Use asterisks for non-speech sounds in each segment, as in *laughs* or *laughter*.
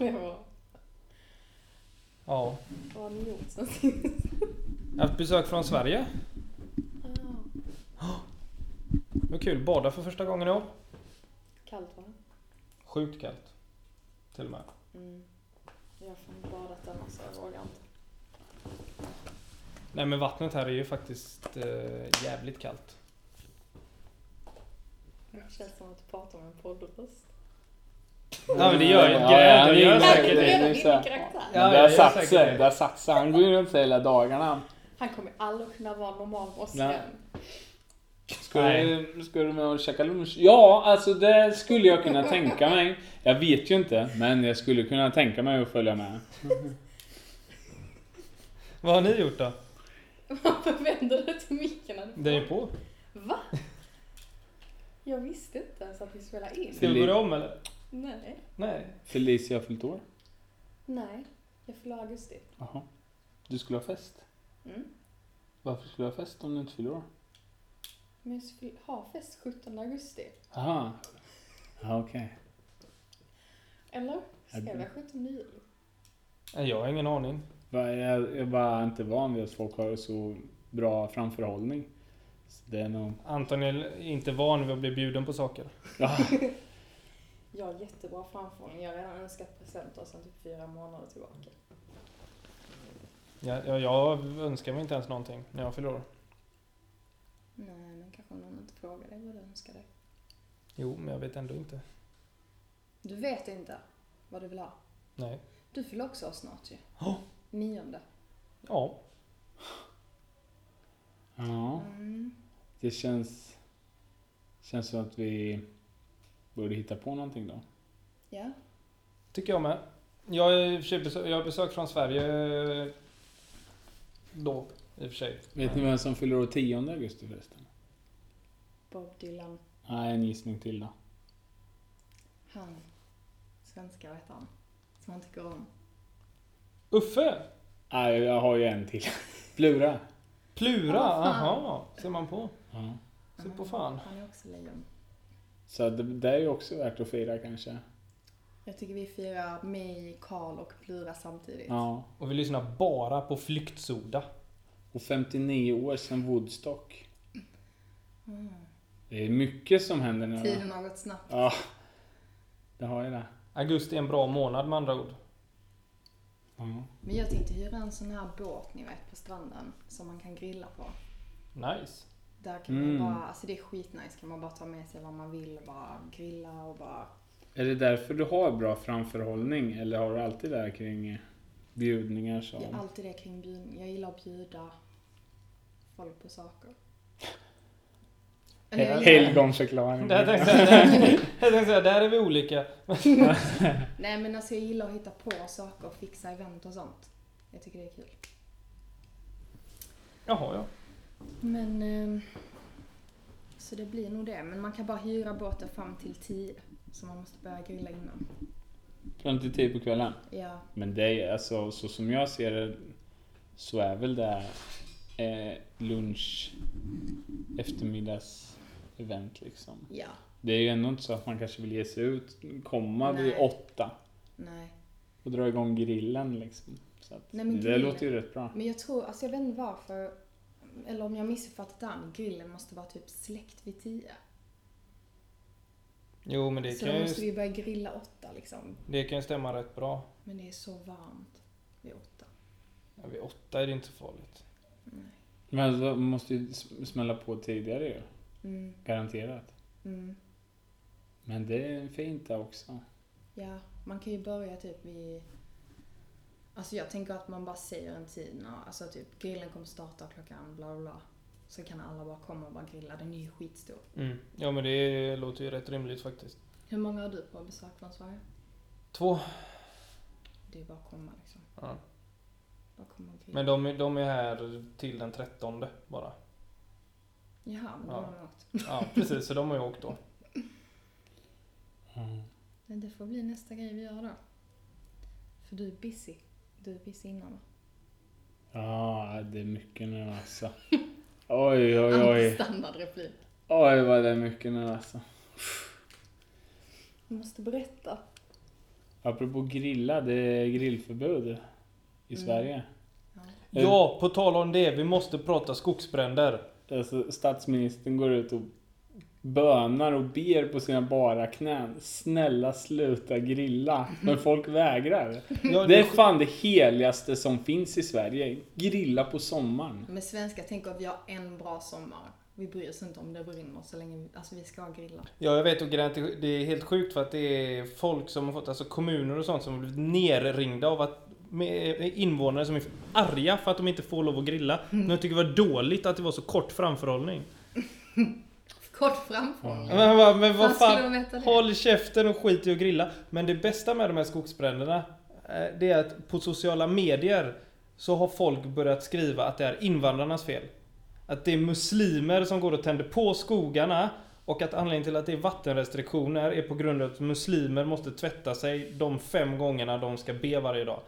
Det var, Ja. vad har ni gjort sen sist? Jag har haft besök från Sverige. Ah, Det var kul. Bada för första gången i år. kallt va? Sjukt kallt. Till och med. Mm. Jag har fan badat den så jag vågar inte. Nej men vattnet här är ju faktiskt eh, jävligt kallt. Det känns som att du pratar med en poddröst. Ja men det gör jag. Ja, gör är säkert det. Det är in i så här. karaktär. Ja, det gör satt sig. det. Det har satt sig. Han går ju runt hela dagarna. Han kommer aldrig kunna vara normal igen. Ska du, ska du med och käka lunch? Ja, alltså det skulle jag kunna tänka mig. Jag vet ju inte, men jag skulle kunna tänka mig att följa med. *laughs* Vad har ni gjort då? Varför vänder du till micken? Det är ju på. Va? Jag visste inte ens att vi spelade in. Ska vi börja om eller? Nej. Nej. Felicia har fyllt år. Nej. Jag fyller augusti. Jaha. Du skulle ha fest. Mm. Varför skulle du ha fest om du inte fyller år? Men jag skulle ha fest 17 augusti. Aha. Ja, okej. Eller? Ska Ja, det det- vara 17 juli? Jag har ingen aning. Jag jag är bara inte van vid att folk har så bra framförhållning. Så det är nog... Anton är inte van vid att bli bjuden på saker. Ja. Jag har jättebra framförhållning. Jag har redan önskat presenter sedan typ fyra månader tillbaka. Jag, jag, jag önskar mig inte ens någonting när jag fyller år. Nej, men kanske någon inte frågar dig vad du önskar dig. Jo, men jag vet ändå inte. Du vet inte vad du vill ha. Nej. Du fyller också år snart ju. Ja. Nionde. Ja. ja. Mm. Det känns... Känns som att vi borde hitta på någonting då. Ja. Tycker jag med. Jag har besök, från Sverige eh, då, i och för sig. Vet ni vem som fyller år 10 augusti förresten? Bob Dylan. Nej, en gissning till då. Han. Svenska, vad heter han? Som han tycker om. Uffe! Nej, jag har ju en till. Plura. Plura! Vad fan. Aha, ser man på. Ja. Se på fan. Han är också lejon. Så det, det är ju också värt att fira kanske. Jag tycker vi firar mig, Karl och Plura samtidigt. Ja. Och vi lyssnar bara på Flyktsoda. Och 59 år sedan Woodstock. Mm. Det är mycket som händer nu. Tiden har gått snabbt. Ja. Det har ju det. Augusti är en bra månad med andra ord. Ja. Men jag tänkte hyra en sån här båt ni vet på stranden som man kan grilla på. Nice. Där kan Mm. man bara, alltså det är skitnice. Kan man bara ta med sig vad man vill och bara grilla och bara... Är det därför du har bra framförhållning? Eller har du alltid det här kring bjudningar som... Jag är alltid det kring bjudning. Jag gillar att bjuda folk på saker. Helgonförklaring. Jag tänkte säga, där är vi olika. *laughs* Nej men alltså jag gillar att hitta på saker och fixa event och sånt. Jag tycker det är kul. Jaha, ja. Men... ehm, så det blir nog det. Men man kan bara hyra båten fram till 10. Så man måste börja grilla innan. Fram till 10 på kvällen. Ja. Men det är alltså, så som jag ser det så är väl det eh, lunch eftermiddags event liksom. Ja. Det är ju ändå inte så att man kanske vill ge sig ut, komma vid Nej. åtta Nej. och dra igång grillen liksom. Så att Nej, men det grillen- låter ju rätt bra. Men jag tror, alltså jag vet inte varför. Eller om jag missuppfattat det här, grillen måste vara typ släckt vid 10. Jo, men det Så kan, då måste ju, vi börja grilla 8 liksom. det kan ju stämma rätt bra. Men det är så varmt vid 8. Ja, vid åtta är det inte så farligt. Nej. Men alltså, man måste ju smälla på tidigare ju. Mm. Garanterat. Mm. Men det är fint det också. Ja, man kan ju börja typ vid... Alltså jag tänker att man bara säger en tid när, alltså typ grillen kommer starta klockan bla bla bla. Så kan alla bara komma och bara grilla, den är ju skitstor. Mm. Ja, men det låter ju rätt rimligt faktiskt. Hur många har du på besök från Sverige? Två. Det är bara att komma liksom. Ja. Bara komma och grilla. Men de, de är här till den trettonde bara. Jaha, men Ja. har de åkt. Ja, precis. Så de har ju åkt då. Mm. Men det får bli nästa grej vi gör då. För du är busy. Du är busy innan va? Ja, det är mycket nu alltså. Oj, oj, oj. Standardreplik. Oj, vad det är mycket nu alltså. Du måste berätta. Apropå grilla, det är grillförbud i Mm. Sverige. Ja. Ja, på tal om det. Vi måste prata skogsbränder. Alltså, statsministern går ut och bönar och ber på sina bara knän. Snälla sluta grilla. Men folk vägrar. Ja, Det är fan det heligaste som finns i Sverige. Grilla på sommaren. Men svenskar tänker att vi har en bra sommar. Vi bryr oss inte om det brinner så länge vi, alltså vi ska grilla. Ja, jag vet och det är helt sjukt för att det är folk som har fått, alltså kommuner och sånt som har blivit nerringda av att med invånare som är arga för att de inte får lov att grilla. *laughs* Men jag tycker det var dåligt att det var så kort framförhållning. Kort framförhållning. Men, vad- men vad Fan, håll käften och skit i att grilla. Men det bästa med de här skogsbränderna, eh, det är att på sociala medier så har folk börjat skriva att det är invandrarnas fel. Att det är muslimer som går och tänder på skogarna och att anledningen till att det är vattenrestriktioner är på grund av att muslimer måste tvätta sig de fem gångerna de ska be varje dag.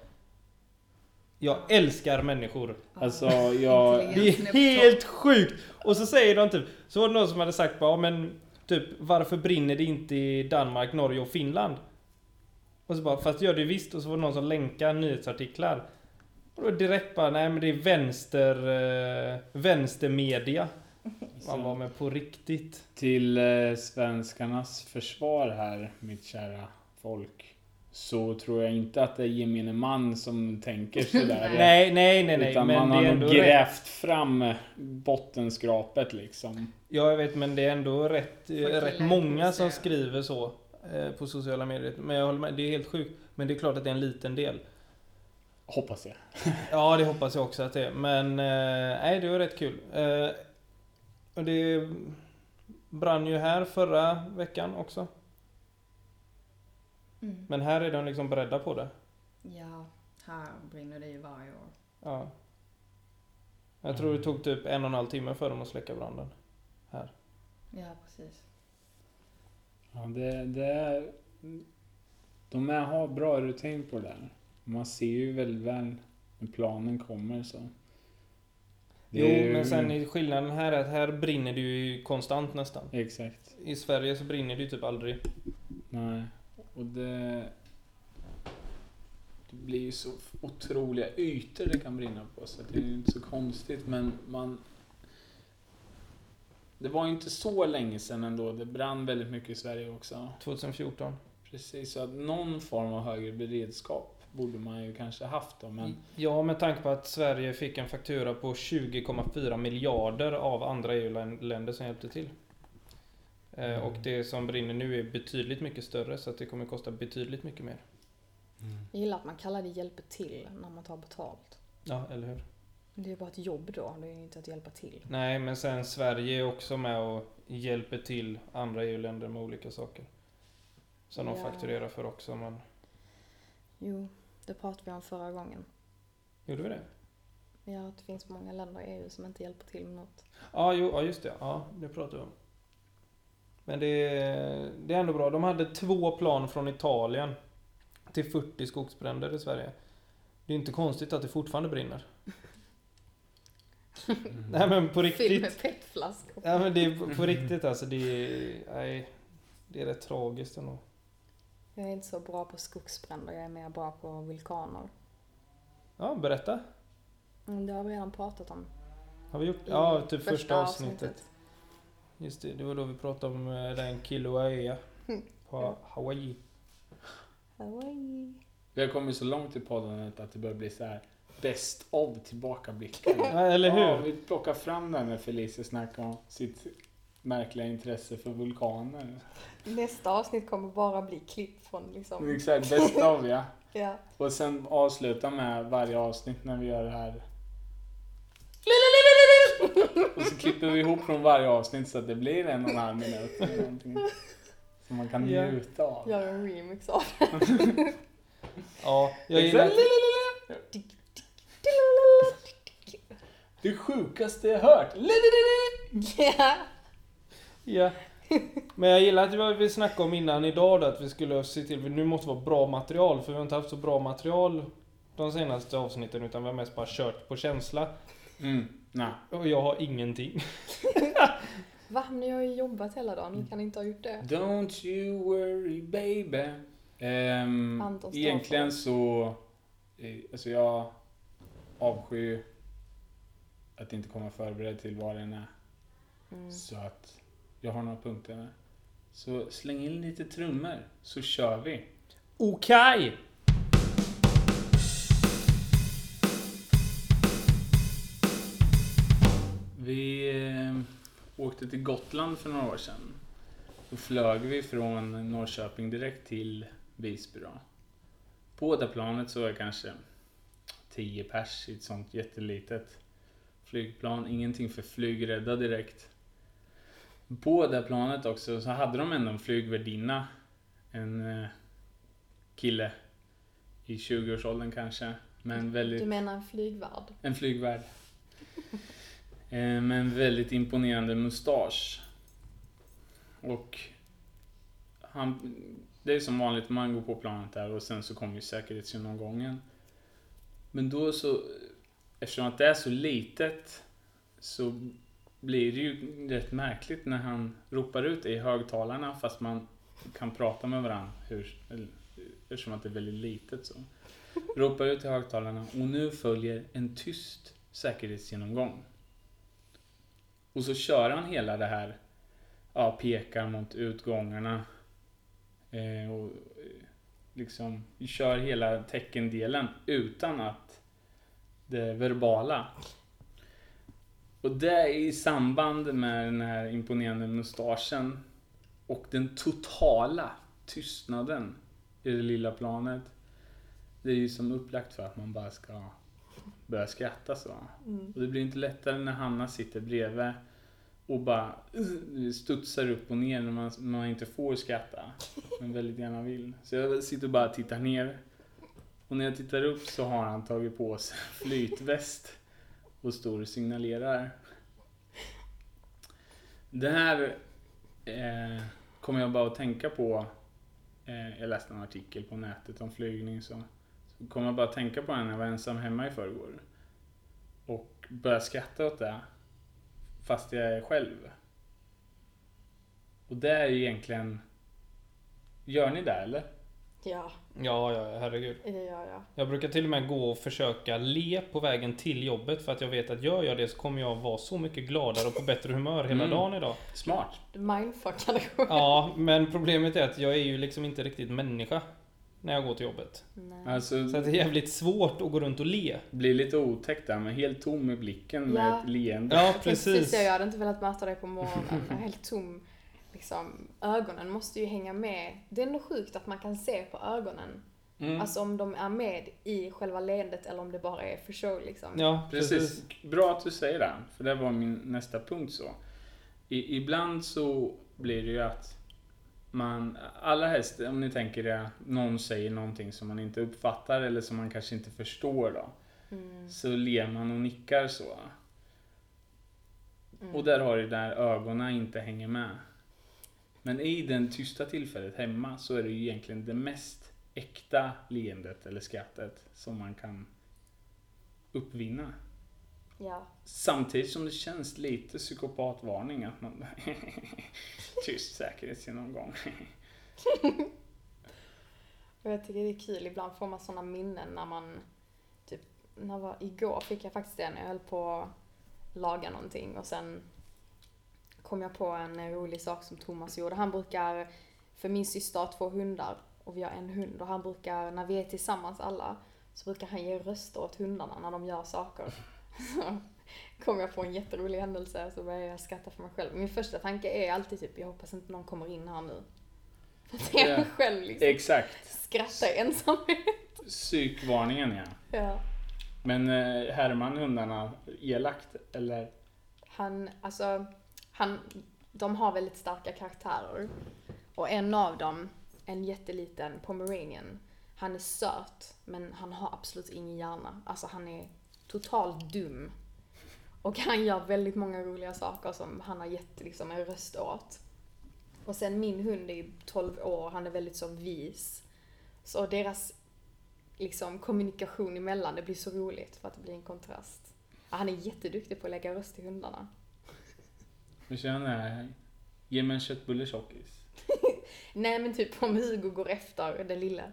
Jag älskar människor. Alltså, jag... Det är helt sjukt! Och så säger de typ, så var det någon som hade sagt bara, men typ varför brinner det inte i Danmark, Norge och Finland? Och så bara, fast det gör det visst. Och så var det någon som länkar nyhetsartiklar. Och då direkt bara, nej men det är vänster, eh, vänstermedia. Man var med på riktigt. Till eh, svenskarnas försvar här, mitt kära folk. Så tror jag inte att det är gemene man som tänker sådär. *laughs* Nej, nej, nej, nej. Utan Men man det har ändå rätt. grävt fram eh, bottenskrapet liksom. Ja, jag vet, men det är ändå rätt, eh, rätt många som skriver så eh, på sociala medier. Men jag håller med, det är helt sjukt. Men det är klart att det är en liten del. Hoppas jag. *laughs* Ja, det hoppas jag också att det är. Men eh, nej, det var rätt kul. Eh, och det brann ju här förra veckan också. Mm. Men här är de liksom beredda på det. Ja, här brinner det ju varje år. Ja. Jag tror det tog typ en och en halv timme för dem att släcka branden. Ja, precis. Ja, det, det är... De är, har bra rutin på det där. Man ser ju väldigt väl när planen kommer så. Det Jo, ju- men sen är skillnaden här är att här brinner det ju konstant nästan. Exakt. I Sverige så brinner det ju typ aldrig. Nej. Och det... Det blir ju så otroliga ytor det kan brinna på så det är ju inte så konstigt men man... Det var ju inte så länge sedan ändå. Det brann väldigt mycket i Sverige också. 2014. Precis, så att någon form av högre beredskap borde man ju kanske haft då men... Ja, med tanke på att Sverige fick en faktura på 20,4 miljarder av andra EU-länder som hjälpte till. Mm. Och det som brinner nu är betydligt mycket större så att det kommer kosta betydligt mycket mer. Jag gillar att man kallar det hjälper till när man tar betalt. Ja, eller hur? Det är bara ett jobb då, det är ju inte att hjälpa till. Nej, men sen Sverige är också med och hjälper till andra EU-länder med olika saker. Som de Ja. fakturerar för också, men... Jo, det pratade vi om förra gången. Gjorde vi det? Ja, att det finns många länder i EU som inte hjälper till med något. Ja, jo, ja just det. Ja, det pratade vi om. Men det, det är ändå bra. De hade två plan från Italien till 40 skogsbränder i Sverige. Det är inte konstigt att det fortfarande brinner. Nej men på riktigt. med petflaskor. Ja men det är på, på riktigt alltså. Det är, nej, det är rätt tragiskt ändå. Jag är inte så bra på skogsbränder, jag är mer bra på vulkaner. Ja, berätta. Mm, Det har vi redan pratat om. Har vi gjort? Ja, typ första avsnittet. Just det, det var då vi pratade om den Kilauea på Hawaii. Hawaii. Vi har kommit så långt i podden att det börjar bli så här best of tillbakablickar. *laughs* Ja, eller hur? Ja, vi plockar fram den när Felicia snackar om sitt märkliga intresse för vulkaner. Nästa avsnitt kommer bara bli klipp från liksom... Exakt, best of ja. *laughs* Ja. Och sen avsluta med varje avsnitt när vi gör det här. Och så klipper vi ihop från varje avsnitt så att det blir en och en halv minut eller någonting. Som man kan Ja. njuta av. Gör en remix av. *laughs* Ja, jag gillar Det sjukaste jag hört. Ja. Ja. Men jag gillar att vi snackade om innan idag då, att vi skulle se till, nu måste det vara bra material, för vi har inte haft så bra material de senaste avsnitten, utan vi har mest bara kört på känsla. Mm, nej. Och jag har ingenting. *laughs* Va? Men ni har ju jobbat hela dagen, ni kan inte ha gjort det. Don't you worry baby. Står egentligen så... eh, Alltså jag avskyr att inte komma förberedd till vad den är. Mm. Så att jag har några punkter där. Så släng in lite trummor så kör vi. Okej! Vi eh, åkte till Gotland för några år sedan. Då flög vi från Norrköping direkt till Visby då. På det planet så var det kanske 10 pers i ett sånt jättelitet flygplan. Ingenting för flygrädda direkt. På det planet också så hade de ändå en flygvärdinna. En eh, kille i 20-årsåldern kanske. Men väldigt... Du menar en flygvärd? En flygvärd. Eh, med en väldigt imponerande mustasch. Och han, det är som vanligt, man går på planet där och sen så kommer ju säkerhetsgenomgången. Men då så, eftersom att det är så litet så blir det ju rätt märkligt när han ropar ut i högtalarna fast man kan prata med varandra hur, eftersom att det är väldigt litet så. Ropar ut i högtalarna och nu följer en tyst säkerhetsgenomgång. Och så kör han hela det här, ja, pekar mot utgångarna. Eh, och eh, liksom kör hela teckendelen utan att det verbala. Och det är i samband med den här imponerande mustaschen och den totala tystnaden i det lilla planet. Det är ju som upplagt för att man bara ska börja skratta så. Mm. Och det blir inte lättare när Hanna sitter bredvid och bara uh, studsar upp och ner när man, man inte får skratta. Men väldigt gärna vill. Så jag sitter och bara tittar ner. Och när jag tittar upp så har han tagit på sig flytväst och står och signalerar. Det här eh, kommer jag bara att tänka på. Eh, jag läste en artikel på nätet om flygning så kommer jag bara tänka på den när jag var ensam hemma i förrgår. Och börja skratta åt det. Fast jag är själv. Och det är ju egentligen... Gör ni det eller? Ja, Ja, ja, herregud. det gör jag. Jag brukar till och med gå och försöka le på vägen till jobbet för att jag vet att gör jag det så kommer jag vara så mycket gladare och på bättre humör hela Mm. dagen idag. Smart. Mindfuckade. Ja, men problemet är att jag är ju liksom inte riktigt människa när jag går till jobbet. Nej. Alltså, Så att det är jävligt svårt att gå runt och le. blir lite otäckt där, men helt tom i blicken med Ja. ett leende. Ja, precis precis. jag hade inte velat möta dig på morgonen. Helt tom. Liksom, ögonen måste ju hänga med. Det är ändå sjukt att man kan se på ögonen. Mm. Alltså om de är med i själva leendet eller om det bara är för show liksom. Ja, Precis. precis. Bra att du säger det, för det var min nästa punkt så. I, ibland så blir det ju att man, allra helst om ni tänker det, någon säger någonting som man inte uppfattar eller som man kanske inte förstår då. Mm, Så ler man och nickar så. mm. Och där har du där ögonen inte hänger med. Men i den tysta tillfället hemma så är det ju egentligen det mest äkta leendet eller skrattet som man kan uppvinna. Ja. Samtidigt som det känns lite psykopatvarning att man *laughs* tyst säkerhetsgenomgång. Och *laughs* jag tycker det är kul, ibland får man sådana minnen när man, typ, när var, igår fick jag faktiskt det när jag höll på att laga någonting och sen kom jag på en rolig sak som Thomas gjorde. Han brukar, för min syster har två hundar och vi har en hund och han brukar, när vi är tillsammans alla, så brukar han ge röster åt hundarna när de gör saker. Så kom jag på en jätterolig händelse så började jag skratta för mig själv. Min första tanke är alltid typ, jag hoppas inte någon kommer in här nu. *laughs* För att jag Ja. själv liksom Exakt. skrattar i ensamhet. Psykvarningen ja. Ja. Men eh, härmar hundarna elakt eller? Han, alltså, han, de har väldigt starka karaktärer. Och en av dem, en jätteliten pomeranian, han är söt men han har absolut ingen hjärna. Alltså han är totalt dum. Och han gör väldigt många roliga saker som han har gett liksom en röst åt. Och sen min hund är 12 år, han är väldigt så vis. Så deras liksom kommunikation emellan, det blir så roligt för att det blir en kontrast. Ja, Han är jätteduktig på att lägga röst till hundarna. Nu kör jag ge mig en köttbulle tjockis. *laughs* Nej men typ om Hugo går efter den lilla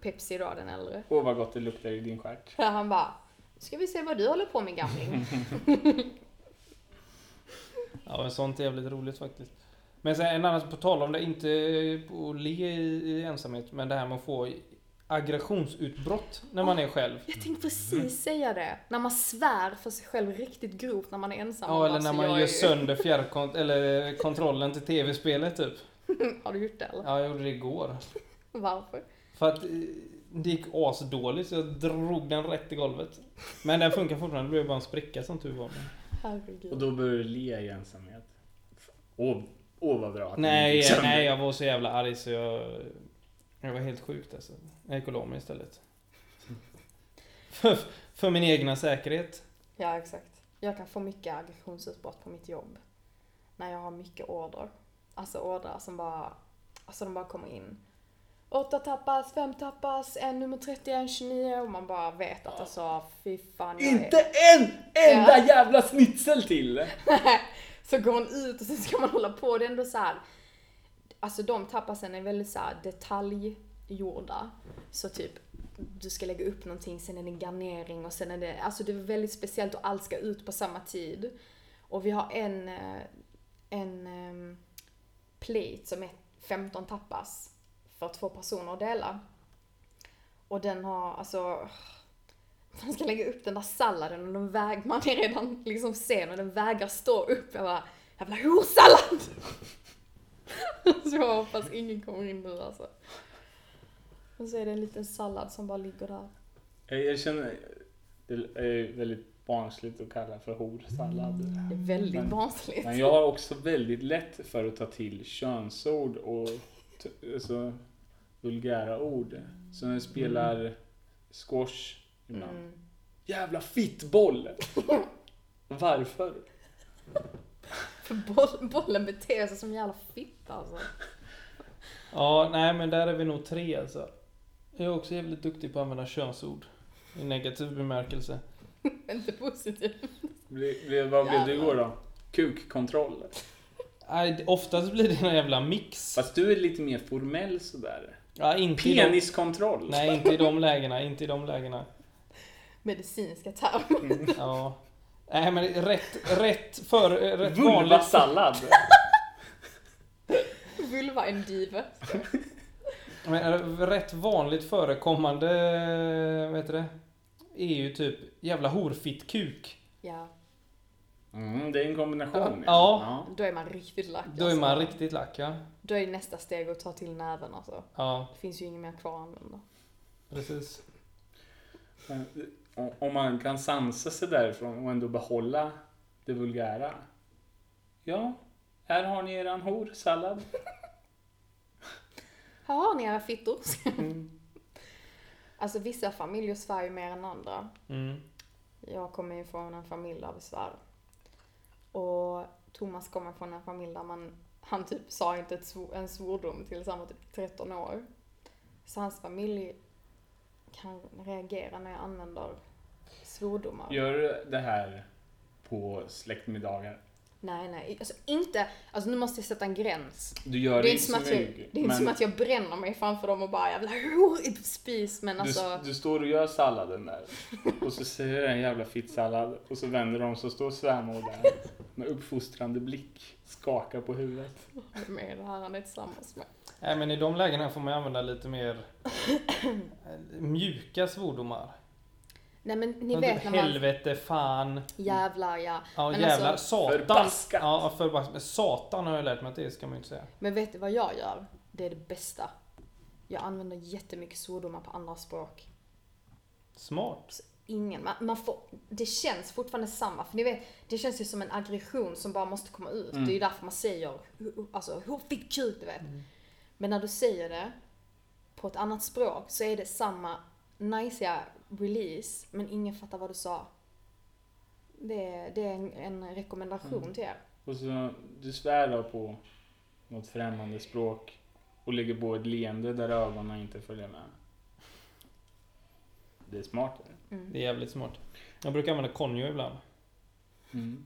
Pepsi då, den äldre. Åh vad gott det luktar i din stjärt. För *laughs* han bara, ska vi se vad du håller på med gamling. *laughs* Ja, men sånt är jävligt roligt faktiskt. Men sen en annan, på tal om det, inte att le i, i ensamhet, men det här med att få aggressionsutbrott när man är själv. Jag tänkte precis säga det. När man svär för sig själv riktigt grovt när man är ensam. Ja, eller när man gör sönder *laughs* fjärrkont eller kontrollen till tv-spelet typ. Har du gjort det eller? Ja, jag gjorde det igår. Varför? För att eh, det gick asdåligt så jag drog den rätt i golvet. Men den funkar fortfarande, det blev bara en spricka som tur var. Herregud. Och då börjar du le i ensamhet. Åh, åh vad bra att Nej, sönder. nej, jag var så jävla arg så jag... Jag var helt sjukt alltså. Jag gick och la mig istället. för, för min egna säkerhet. Ja, exakt. Jag kan få mycket aggressionsutbrott på mitt jobb. När jag har mycket order. Alltså order som bara, alltså de bara kommer in. Åtta tappas, fem tappas, en nummer 30, en 29 och man bara vet att alltså fy fan jag är... Inte en enda jävla snitsel till! *laughs* så går hon ut och sen ska man hålla på. Det är ändå så här. Alltså de tappasen är väldigt så här detaljgjorda. Så typ, du ska lägga upp någonting, sen är det garnering och sen är det, alltså det är väldigt speciellt och allt ska ut på samma tid. Och vi har en, eh, en um, plate som är 15 tappas för två personer att dela. Och den har, alltså, man ska lägga upp den där salladen och den väg, man är redan liksom sen och den vägar stå upp. Jag bara, jävla horsallad! *laughs* så jag hoppas ingen kommer in nu alltså. Och så är det en liten sallad som bara ligger där. Jag, jag känner, det är väldigt barnsligt att kalla för horsallad. Det är väldigt Men- barnsligt. Men jag har också väldigt lätt för att ta till könsord och alltså, vulgära ord. Så när jag spelar squash ibland. Mm. Jävla fittboll! Varför? För boll, bollen beter sig som en jävla fitta alltså. Ja, nej men där är vi nog tre alltså. Jag är också jävligt duktig på att använda könsord. I negativ bemärkelse. *laughs* Inte positivt. Ble, ble, vad blev det igår då? Kukkontroll? Nej, oftast blir det en jävla mix. Fast du är lite mer formell sådär. Ja, inte i de, Peniskontroll? Nej, inte i de lägena. Inte i de lägena. Medicinska termer. Ja. Nej men rätt, rätt för, rätt vanligt. Vulvasallad? Vulva en diva. Men eh, rätt vanligt förekommande, vad heter det? Är ju typ jävla horfittkuk. Ja, Mm, det är en kombination. Ja. då är man riktigt lack Då är man alltså. riktigt lack ja. Då är nästa steg att ta till näven alltså. Ja, Det finns ju inget mer kvar att använda. precis. Men, Om man kan sansa sig därifrån och ändå behålla det vulgära. Ja, här har ni eran horsallad. *laughs* Här har ni era fittor. Mm. *laughs* Alltså vissa familjer svär ju mer än andra. Mm. Jag kommer ju från en familj där vi svär. Och Thomas kommer från en familj där man, han typ sa inte ett en svordom tills han var typ 13 år. Så hans familj kan reagera när jag använder svordomar. Gör du det här på släktmiddagar? Nej, nej. Alltså inte, alltså nu måste jag sätta en gräns. Du gör det är inte som att jag, det är inte men som att jag bränner mig framför dem och bara jävla hor *laughs* i spis, men alltså. du, du står och gör salladen där. Och så säger jag en jävla fittsallad. Och så vänder de så står svärmor där. Med uppfostrande blick. Skakar på huvudet. med det här han är tillsammans med. Nej men i de lägena får man ju använda lite mer eh, mjuka svordomar. Nej men ni Som vet när man, helvete, fan, jävlar ja. ja Men jävlar, alltså- satan. Förbaskat. Ja, förbaskat. Men Satan har jag lärt mig att det ska man ju inte säga. Men vet du vad jag gör? Det är det bästa. Jag använder jättemycket svordomar på andra språk. Smart. Ingen, man, man får, det känns fortfarande samma. För ni vet, det känns ju som en aggression som bara måste komma ut. Mm. Det är ju därför man säger, alltså hur fick kuk, du vet. Men när du säger det på ett annat språk så är det samma najsiga release, men ingen fattar vad du sa. Det är, det är en, en rekommendation Mm. till er. Och så du svär då på något främmande språk. Och lägger på ett leende där ögonen inte följer med. Det är smart. det. Mm. Det är jävligt smart. Jag brukar använda konjo ibland. Mm.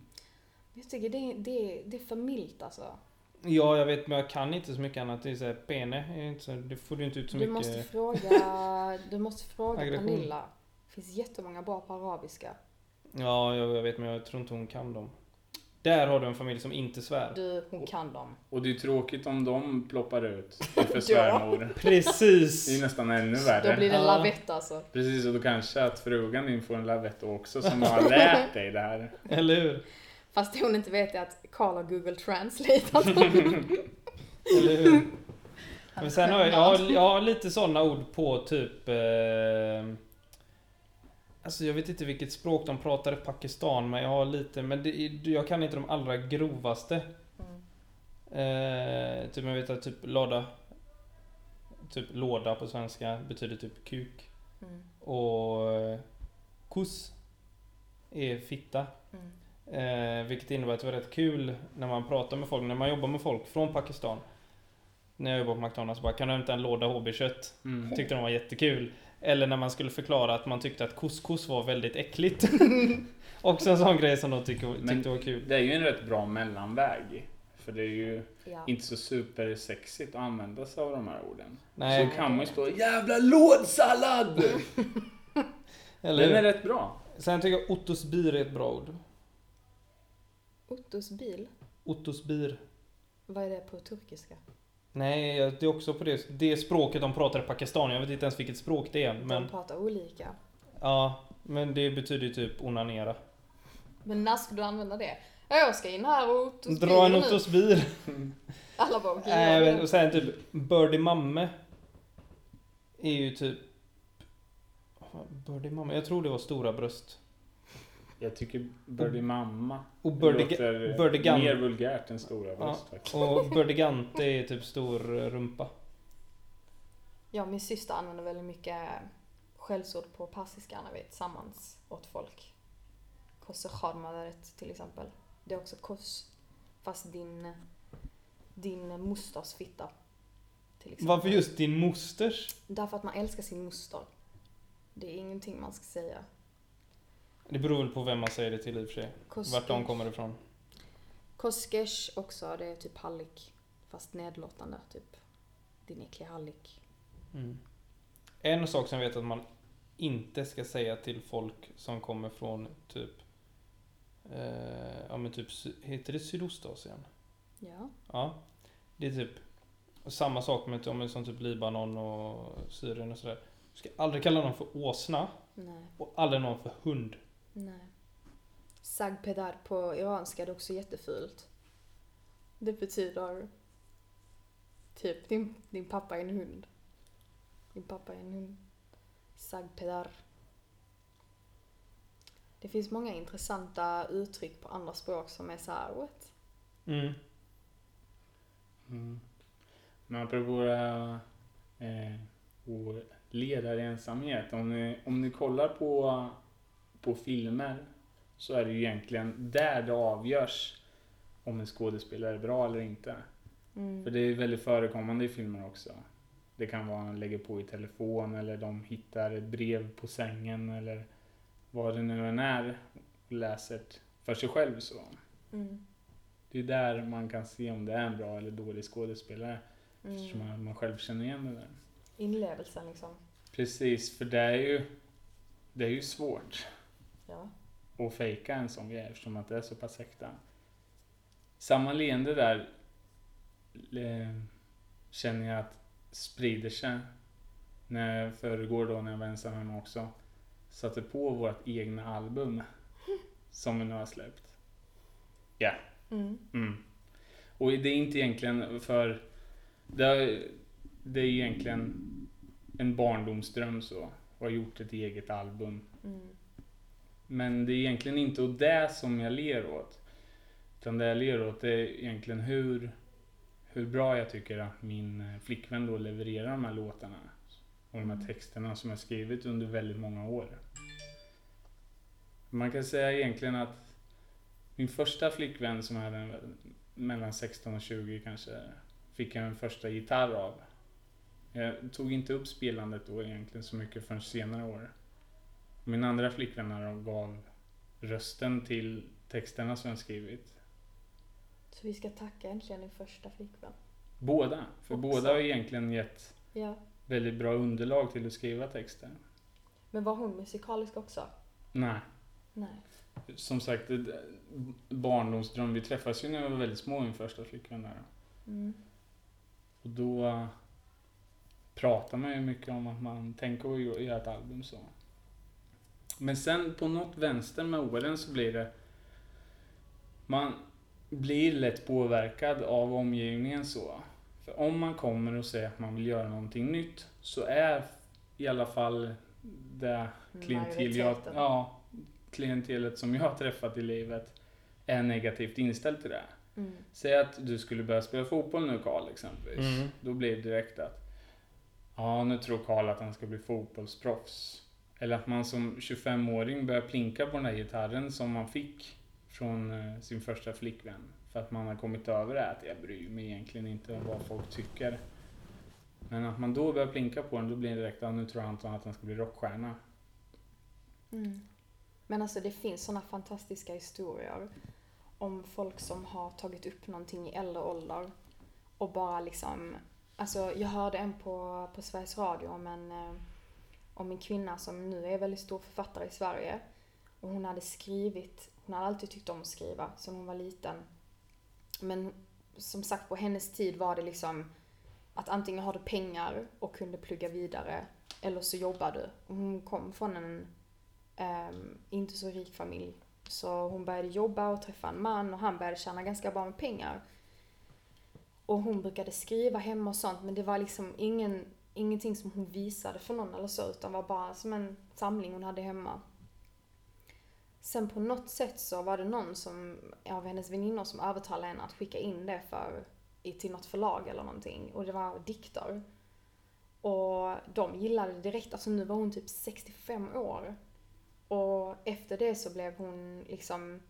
Jag tycker det, är- det, det är för milt alltså. Ja, jag vet men jag kan inte så mycket annat. Det är så här, pene, inte så, det får du inte ut så Du mycket. måste fråga, du måste fråga. Pernilla. Det finns jättemånga bra på arabiska. Ja, jag, jag vet men jag tror inte hon kan dem. Där har du en familj som inte svär. Du, hon kan dem. Och det är tråkigt om de ploppar ut *laughs* för svärmor. Det är Precis! nästan ännu värre. Då blir det Ja. lavett alltså. Precis, och då kanske att frugan din får en lavett också som har lärt dig det här. *laughs* Eller hur? Fast det hon inte vet är att Carl har Google Translate. *laughs* Eller hur? Men sen har jag, jag, har, jag har lite sådana ord på typ... Eh, alltså jag vet inte vilket språk de pratar i Pakistan men jag har lite, men det, jag kan inte de allra grovaste. Mm. Eh, typ jag vet att typ låda Typ låda på svenska betyder typ kuk. Mm. Och eh, kus är fitta. Mm. Eh, vilket innebär att det var rätt kul när man pratar med folk, när man jobbar med folk från Pakistan. När jag jobbade på McDonalds bara, kan du hämta en låda HB-kött? Mm. Tyckte de var jättekul. Eller när man skulle förklara att man tyckte att couscous var väldigt äckligt. *laughs* Också en sån grej som de tyckte, Men- tyckte var kul. Det är ju en rätt bra mellanväg. För det är ju Ja. inte så supersexigt att använda sig av de här orden. Nej, Så kan man ju stå Jävla lådsallad! *laughs* eller Den är rätt bra. Sen tycker jag Ottos bir är ett bra ord. Ottos bil. Ottos bir. Vad är det på turkiska? Nej, det är också på det, det språket de pratar i Pakistan. Jag vet inte ens vilket språk det är. Men De pratar olika. ja, men det betyder ju typ onanera. Men när ska du använda det? Ja, jag ska in här och Ottos Dra en nu. Ottos bir. *laughs* Alla bara okej, gör och sen typ Birdie Mamme. Är ju typ... Birdie Mamme, jag tror det var stora bröst. Jag tycker Birdie Mamma Och Birdie, låter Birdie mer vulgärt än stora Ja. bröst faktiskt. och Birdie Gante är typ stor eh, rumpa. Ja, min syster använder väldigt mycket skällsord på persiska när vi är tillsammans åt folk. Kosse kharmadaret till exempel. Det är också kos. Fast din, din mosters fitta. Till exempel. Varför just din mosters? Därför att man älskar sin moster. Det är ingenting man ska säga. Det beror väl på vem man säger det till i och för sig. Koske- Vart de kommer ifrån. Koskers också, det är typ hallik. Fast nedlåtande, typ. Din äckliga hallik. Mm. En sak som jag vet att man inte ska säga till folk som kommer från typ... Eh, ja men typ, heter det Sydostasien? Ja. Ja. Det är typ samma sak med men som typ Libanon och Syrien och sådär. Du ska aldrig kalla någon för åsna Nej. och aldrig någon för hund. Nej. Sagpedar på iranska det är också jättefult. Det betyder typ din, din pappa är en hund. Din pappa är en hund. Sagpedar. Det finns många intressanta uttryck på andra språk som är så här, what? Mm. Mm. Men apropå det här eh, och ledarensamhet. Om ni, om ni kollar på, på filmer så är det ju egentligen där det avgörs om en skådespelare är bra eller inte. Mm. För det är väldigt förekommande i filmer också. Det kan vara att han lägger på i telefon eller de hittar ett brev på sängen eller vad det nu än är och läser det för sig själv så. Mm. Det är där man kan se om det är en bra eller dålig skådespelare. Eftersom Mm. man, man själv känner igen det där. Inlevelsen liksom. Precis, för det är ju, det är ju svårt Ja. att fejka en sån grej eftersom att det är så pass äkta. Samma leende där eh, känner jag att sprider sig. När förrgår då när jag var ensam hemma också. Satte på vårt egna album. *laughs* Som vi nu har släppt. Ja. Mm. Mm. Och det är inte egentligen för... Det är, det är egentligen en barndomsdröm så. Och ha gjort ett eget album. Mm. Men det är egentligen inte åt det som jag ler åt. Utan det jag ler åt är egentligen hur, hur bra jag tycker att min eh, flickvän då levererar de här låtarna. Och de här texterna som jag skrivit under väldigt många år. Man kan säga egentligen att min första flickvän som jag hade mellan 16 och 20 kanske fick jag en första gitarr av. Jag tog inte upp spelandet då egentligen så mycket förrän senare år. Min andra flickvän här då gav rösten till texterna som jag skrivit. Så vi ska tacka äntligen din första flickvän. Båda. För Också. båda har egentligen gett Ja. väldigt bra underlag till att skriva texter. Men var hon musikalisk också? Nej. Nej. Som sagt, barndomsdröm. Vi träffades ju när vi var väldigt små, min första flickvän där. Mm. Och då eh, pratar man ju mycket om att man tänker att göra ett album så. Men sen på något vänster med åren så blir det... Man blir lätt påverkad av omgivningen så. För om man kommer och säger att man vill göra någonting nytt så är i alla fall det klientel jag, ja, klientelet som jag har träffat i livet är negativt inställt till det. Mm. Säg att du skulle börja spela fotboll nu Karl exempelvis. Mm. Då blir det direkt att Ja, nu tror Karl att han ska bli fotbollsproffs. Eller att man som 25-åring börjar plinka på den här gitarren som man fick från eh, sin första flickvän. För att man har kommit över det att jag bryr mig egentligen inte om vad folk tycker. Men att man då börjar plinka på den, då blir det direkt att nu tror Anton att han ska bli rockstjärna. Mm. Men alltså det finns sådana fantastiska historier om folk som har tagit upp någonting i äldre ålder och bara liksom, alltså jag hörde en på, på Sveriges Radio om en, eh, om en kvinna som nu är väldigt stor författare i Sverige och hon hade skrivit, hon hade alltid tyckt om att skriva sen hon var liten. Men som sagt på hennes tid var det liksom att antingen har du pengar och kunde plugga vidare eller så jobbar du. Och hon kom från en um, inte så rik familj. Så hon började jobba och träffa en man och han började tjäna ganska bra med pengar. Och hon brukade skriva hemma och sånt men det var liksom ingen, ingenting som hon visade för någon eller så utan var bara som en samling hon hade hemma. Sen på något sätt så var det någon som, av hennes väninnor som övertalade henne att skicka in det för, till något förlag eller någonting. Och det var dikter. Och de gillade det direkt. Alltså nu var hon typ 65 år. Och efter det så blev hon liksom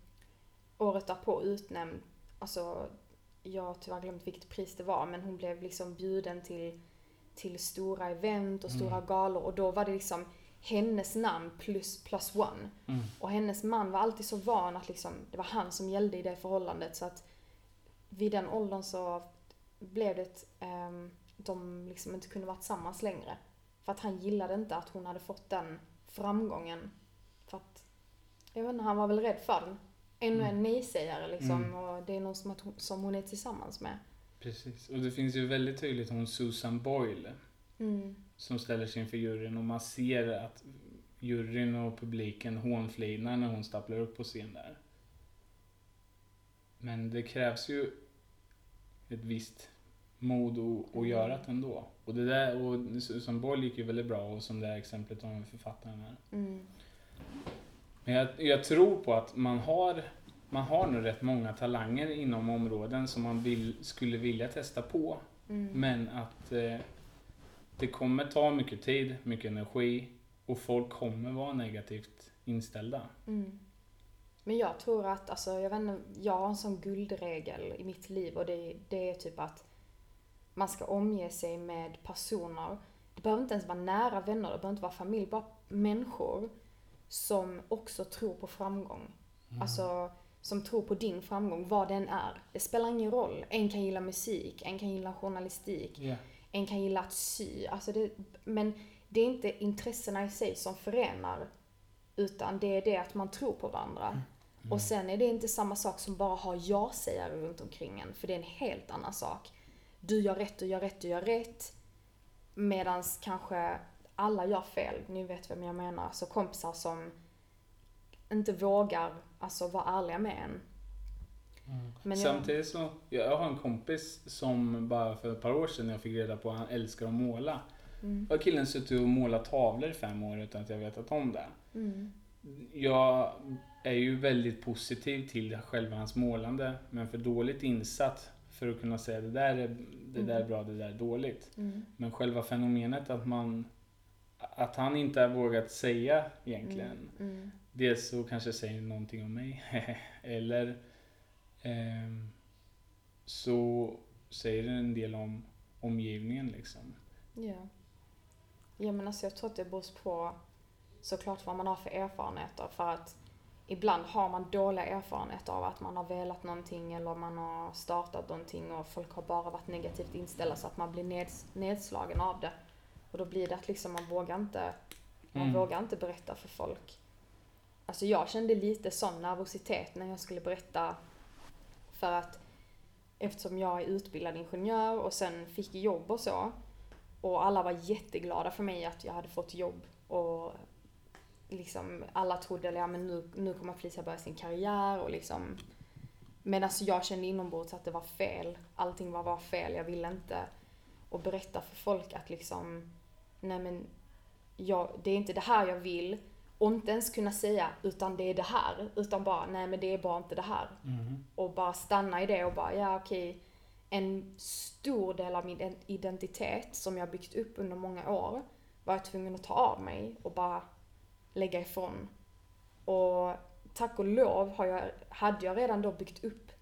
året därpå utnämnd, alltså jag har tyvärr glömt vilket pris det var, men hon blev liksom bjuden till, till stora event och stora Mm. galor och då var det liksom hennes namn plus plus one. Mm. Och hennes man var alltid så van att liksom, det var han som gällde i det förhållandet så att vid den åldern så blev det um, de liksom inte kunde vara tillsammans längre. För att han gillade inte att hon hade fått den framgången. För att, jag vet inte, han var väl rädd för den. Ännu en nej-sägare liksom Mm. och det är någon som, att hon, som hon är tillsammans med. Precis. Och det finns ju väldigt tydligt hon Susan Boyle Mm. som ställer sig inför juryn och man ser att juryn och publiken hånflinar när hon stapplar upp på scen där. Men det krävs ju ett visst mod att, att göra det ändå. Och det där, och Susan Boyle gick ju väldigt bra och som det här exemplet om författaren här. Mm. Men jag, jag tror på att man har, man har nog rätt många talanger inom områden som man vill, skulle vilja testa på. Mm. Men att eh, det kommer ta mycket tid, mycket energi och folk kommer vara negativt inställda. Mm. Men jag tror att, alltså jag vet inte, jag har en sån guldregel i mitt liv och det, det är typ att man ska omge sig med personer, det behöver inte ens vara nära vänner, det behöver inte vara familj, bara människor som också tror på framgång. Alltså, som tror på din framgång, vad den är. Det spelar ingen roll. En kan gilla musik, en kan gilla journalistik, Ja. en kan gilla att sy. Alltså det, men det är inte intressena i sig som förenar. Utan det är det att man tror på varandra. Och sen är det inte samma sak som bara ha ja-sägare runt omkring en. För det är en helt annan sak. Du gör rätt, du gör rätt, du gör rätt. Medans kanske alla gör fel. Ni vet vem jag menar. Så kompisar som inte vågar alltså, vara ärliga med en. Men jag, Samtidigt så, jag har en kompis som bara för ett par år sedan jag fick reda på att han älskar att måla. mm, Då har killen suttit och målat tavlor i fem år utan att jag vetat om det. mm, Jag är ju väldigt positiv till själva hans målande men för dåligt insatt för att kunna säga det där är, det där är bra, det där är dåligt. mm, Men själva fenomenet att man att han inte har vågat säga egentligen. mm, mm, Dels så kanske säger någonting om mig. *laughs* Eller ehm, så säger det en del om omgivningen liksom. ja. Ja men alltså jag tror att det beror på såklart vad man har för erfarenheter. För att ibland har man dåliga erfarenheter av att man har velat någonting eller man har startat någonting och folk har bara varit negativt inställda så att man blir neds, nedslagen av det. Och då blir det att liksom man vågar inte, man Mm. vågar inte berätta för folk. Alltså jag kände lite sån nervositet när jag skulle berätta för att eftersom jag är utbildad ingenjör och sen fick jobb och så och alla var jätteglada för mig att jag hade fått jobb och liksom alla trodde ja, men nu, nu kommer Felicia börja sin karriär och liksom men alltså jag kände inombords att det var fel. Allting var, var fel. Jag ville inte och berätta för folk att liksom nej men jag, det är inte det här jag vill och inte ens kunna säga utan det är det här utan bara nej men det är bara inte det här Mm. och bara stanna i det och bara, ja okej, en stor del av min identitet som jag byggt upp under många år var jag tvungen att ta av mig och bara lägga ifrån. Och tack och lov har jag, hade jag redan då byggt upp,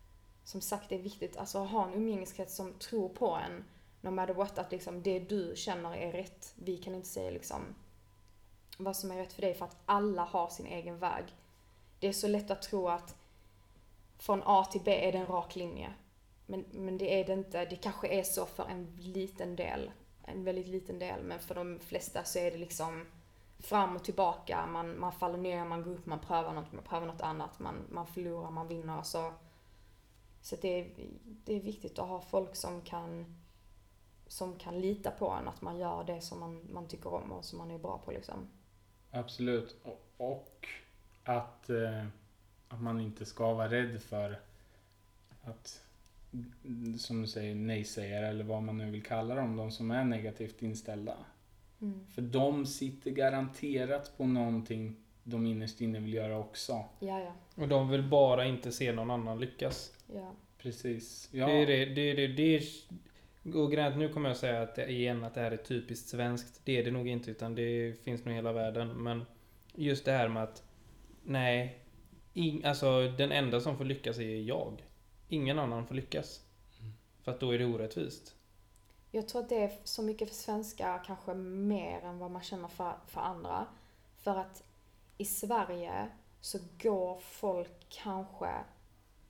som sagt det är viktigt, alltså att ha en umgängeskrets som tror på en, no matter what, att liksom det du känner är rätt. Vi kan inte säga liksom vad som är rätt för dig för att alla har sin egen väg. Det är så lätt att tro att från A till B är det en rak linje. Men, men det är det inte. Det kanske är så för en liten del. En väldigt liten del. Men för de flesta så är det liksom fram och tillbaka. Man, man faller ner, man går upp, man prövar något, man prövar något annat. Man, man förlorar, man vinner. Så, så det, är, det är viktigt att ha folk som kan, som kan lita på en. Att man gör det som man, man tycker om och som man är bra på liksom. Absolut. Och, att, eh, att man inte ska vara rädd för att, som du säger, nej-sägare eller vad man nu vill kalla dem, de som är negativt inställda. Mm. För de sitter garanterat på någonting de innerst inne vill göra också. Ja, ja, Och de vill bara inte se någon annan lyckas. ja. Precis. Ja. Det är det, det är det, det är, och att nu kommer jag säga att det, igen att det här är typiskt svenskt. Det är det nog inte utan det finns nog i hela världen. Men just det här med att nej, ing, alltså den enda som får lyckas är jag. Ingen annan får lyckas. Mm. För att då är det orättvist. Jag tror att det är så mycket för svenskar, kanske mer än vad man känner för, för andra. För att i Sverige så går folk kanske,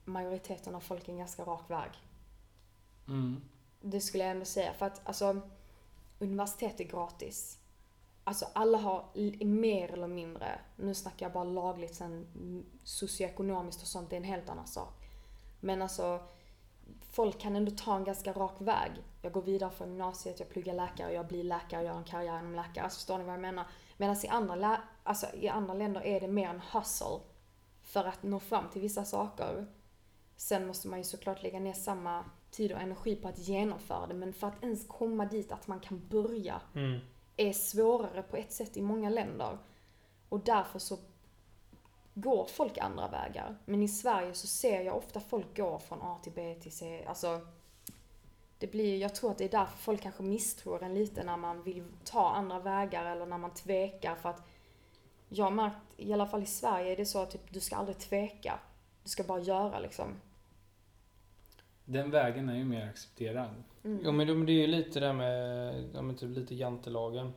majoriteten av folk en ganska rak väg. Mm. Det skulle jag ändå säga. För att alltså, universitet är gratis. Alltså alla har mer eller mindre, nu snackar jag bara lagligt sen socioekonomiskt och sånt, det är en helt annan sak. Men alltså, folk kan ändå ta en ganska rak väg. Jag går vidare från gymnasiet, jag pluggar läkare, jag blir läkare, jag gör en karriär inom läkare. Alltså förstår ni vad jag menar? Medan i andra, alltså, i andra länder är det mer en hustle för att nå fram till vissa saker. Sen måste man ju såklart lägga ner samma tid och energi på att genomföra det, men för att ens komma dit att man kan börja Mm. är svårare på ett sätt i många länder. Och därför så går folk andra vägar. Men i Sverige så ser jag ofta folk gå från A till B till C. Alltså, det blir, jag tror att det är därför folk kanske misstror en lite när man vill ta andra vägar eller när man tvekar. För att jag har märkt, i alla fall i Sverige, är det så att typ, du ska aldrig tveka. Du ska bara göra liksom. Den vägen är ju mer accepterad. Mm. Jo men det, men det är ju lite det där med, ja men typ lite jantelagen.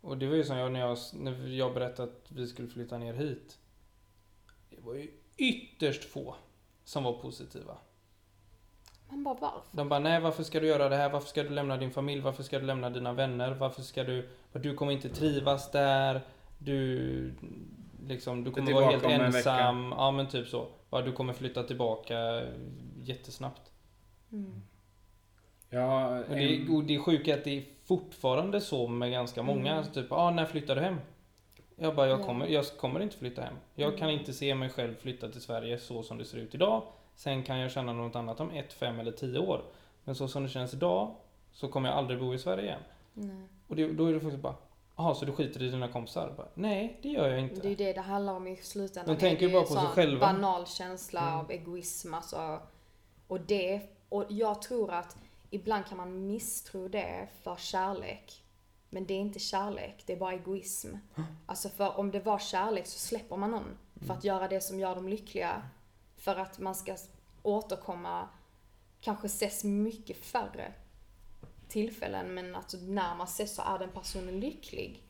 Och det var ju som jag när jag, när jag berättade att vi skulle flytta ner hit. Det var ju ytterst få som var positiva. Man bara varför? De bara, nej varför ska du göra det här? Varför ska du lämna din familj? Varför ska du lämna dina vänner? Varför ska du, du kommer inte trivas där. Du, liksom, du kommer vara helt ensam. Ja men typ så. Du kommer flytta tillbaka jättesnabbt. Mm. Ja, Och det, och det sjuka är att det är fortfarande så med ganska många. Mm. Typ, ah, när flyttar du hem? Jag bara, jag Ja. kommer, jag kommer inte flytta hem. Jag kan Mm. inte se mig själv flytta till Sverige så som det ser ut idag. Sen kan jag känna något annat om ett, fem eller tio år. Men så som det känns idag så kommer jag aldrig bo i Sverige igen. Nej. Och det, då är det faktiskt bara, jaha så du skiter i dina kompisar? Bara, Nej, det gör jag inte. Det är ju det det handlar om i slutändan. De tänker är bara ju på sig själva. banal känsla Mm. av egoism alltså. Och det, och jag tror att ibland kan man misstro det för kärlek. Men det är inte kärlek, det är bara egoism. Alltså för om det var kärlek så släpper man någon. För att göra det som gör dem lyckliga. För att man ska återkomma, kanske ses mycket färre tillfällen men alltså när man ses så är den personen lycklig.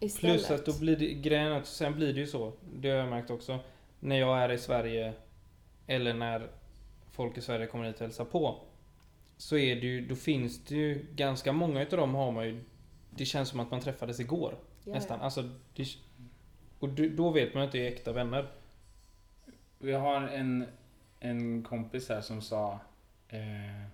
Istället. Plus att då blir det, grejen att sen blir det ju så, det har jag märkt också, när jag är i Sverige eller när folk i Sverige kommer hit och hälsar på. Så är det ju, då finns det ju ganska många utav dem har man ju, det känns som att man träffades igår. Ja, nästan. ja. Alltså, det, och då vet man att det är äkta vänner. Vi har en, en kompis här som sa eh,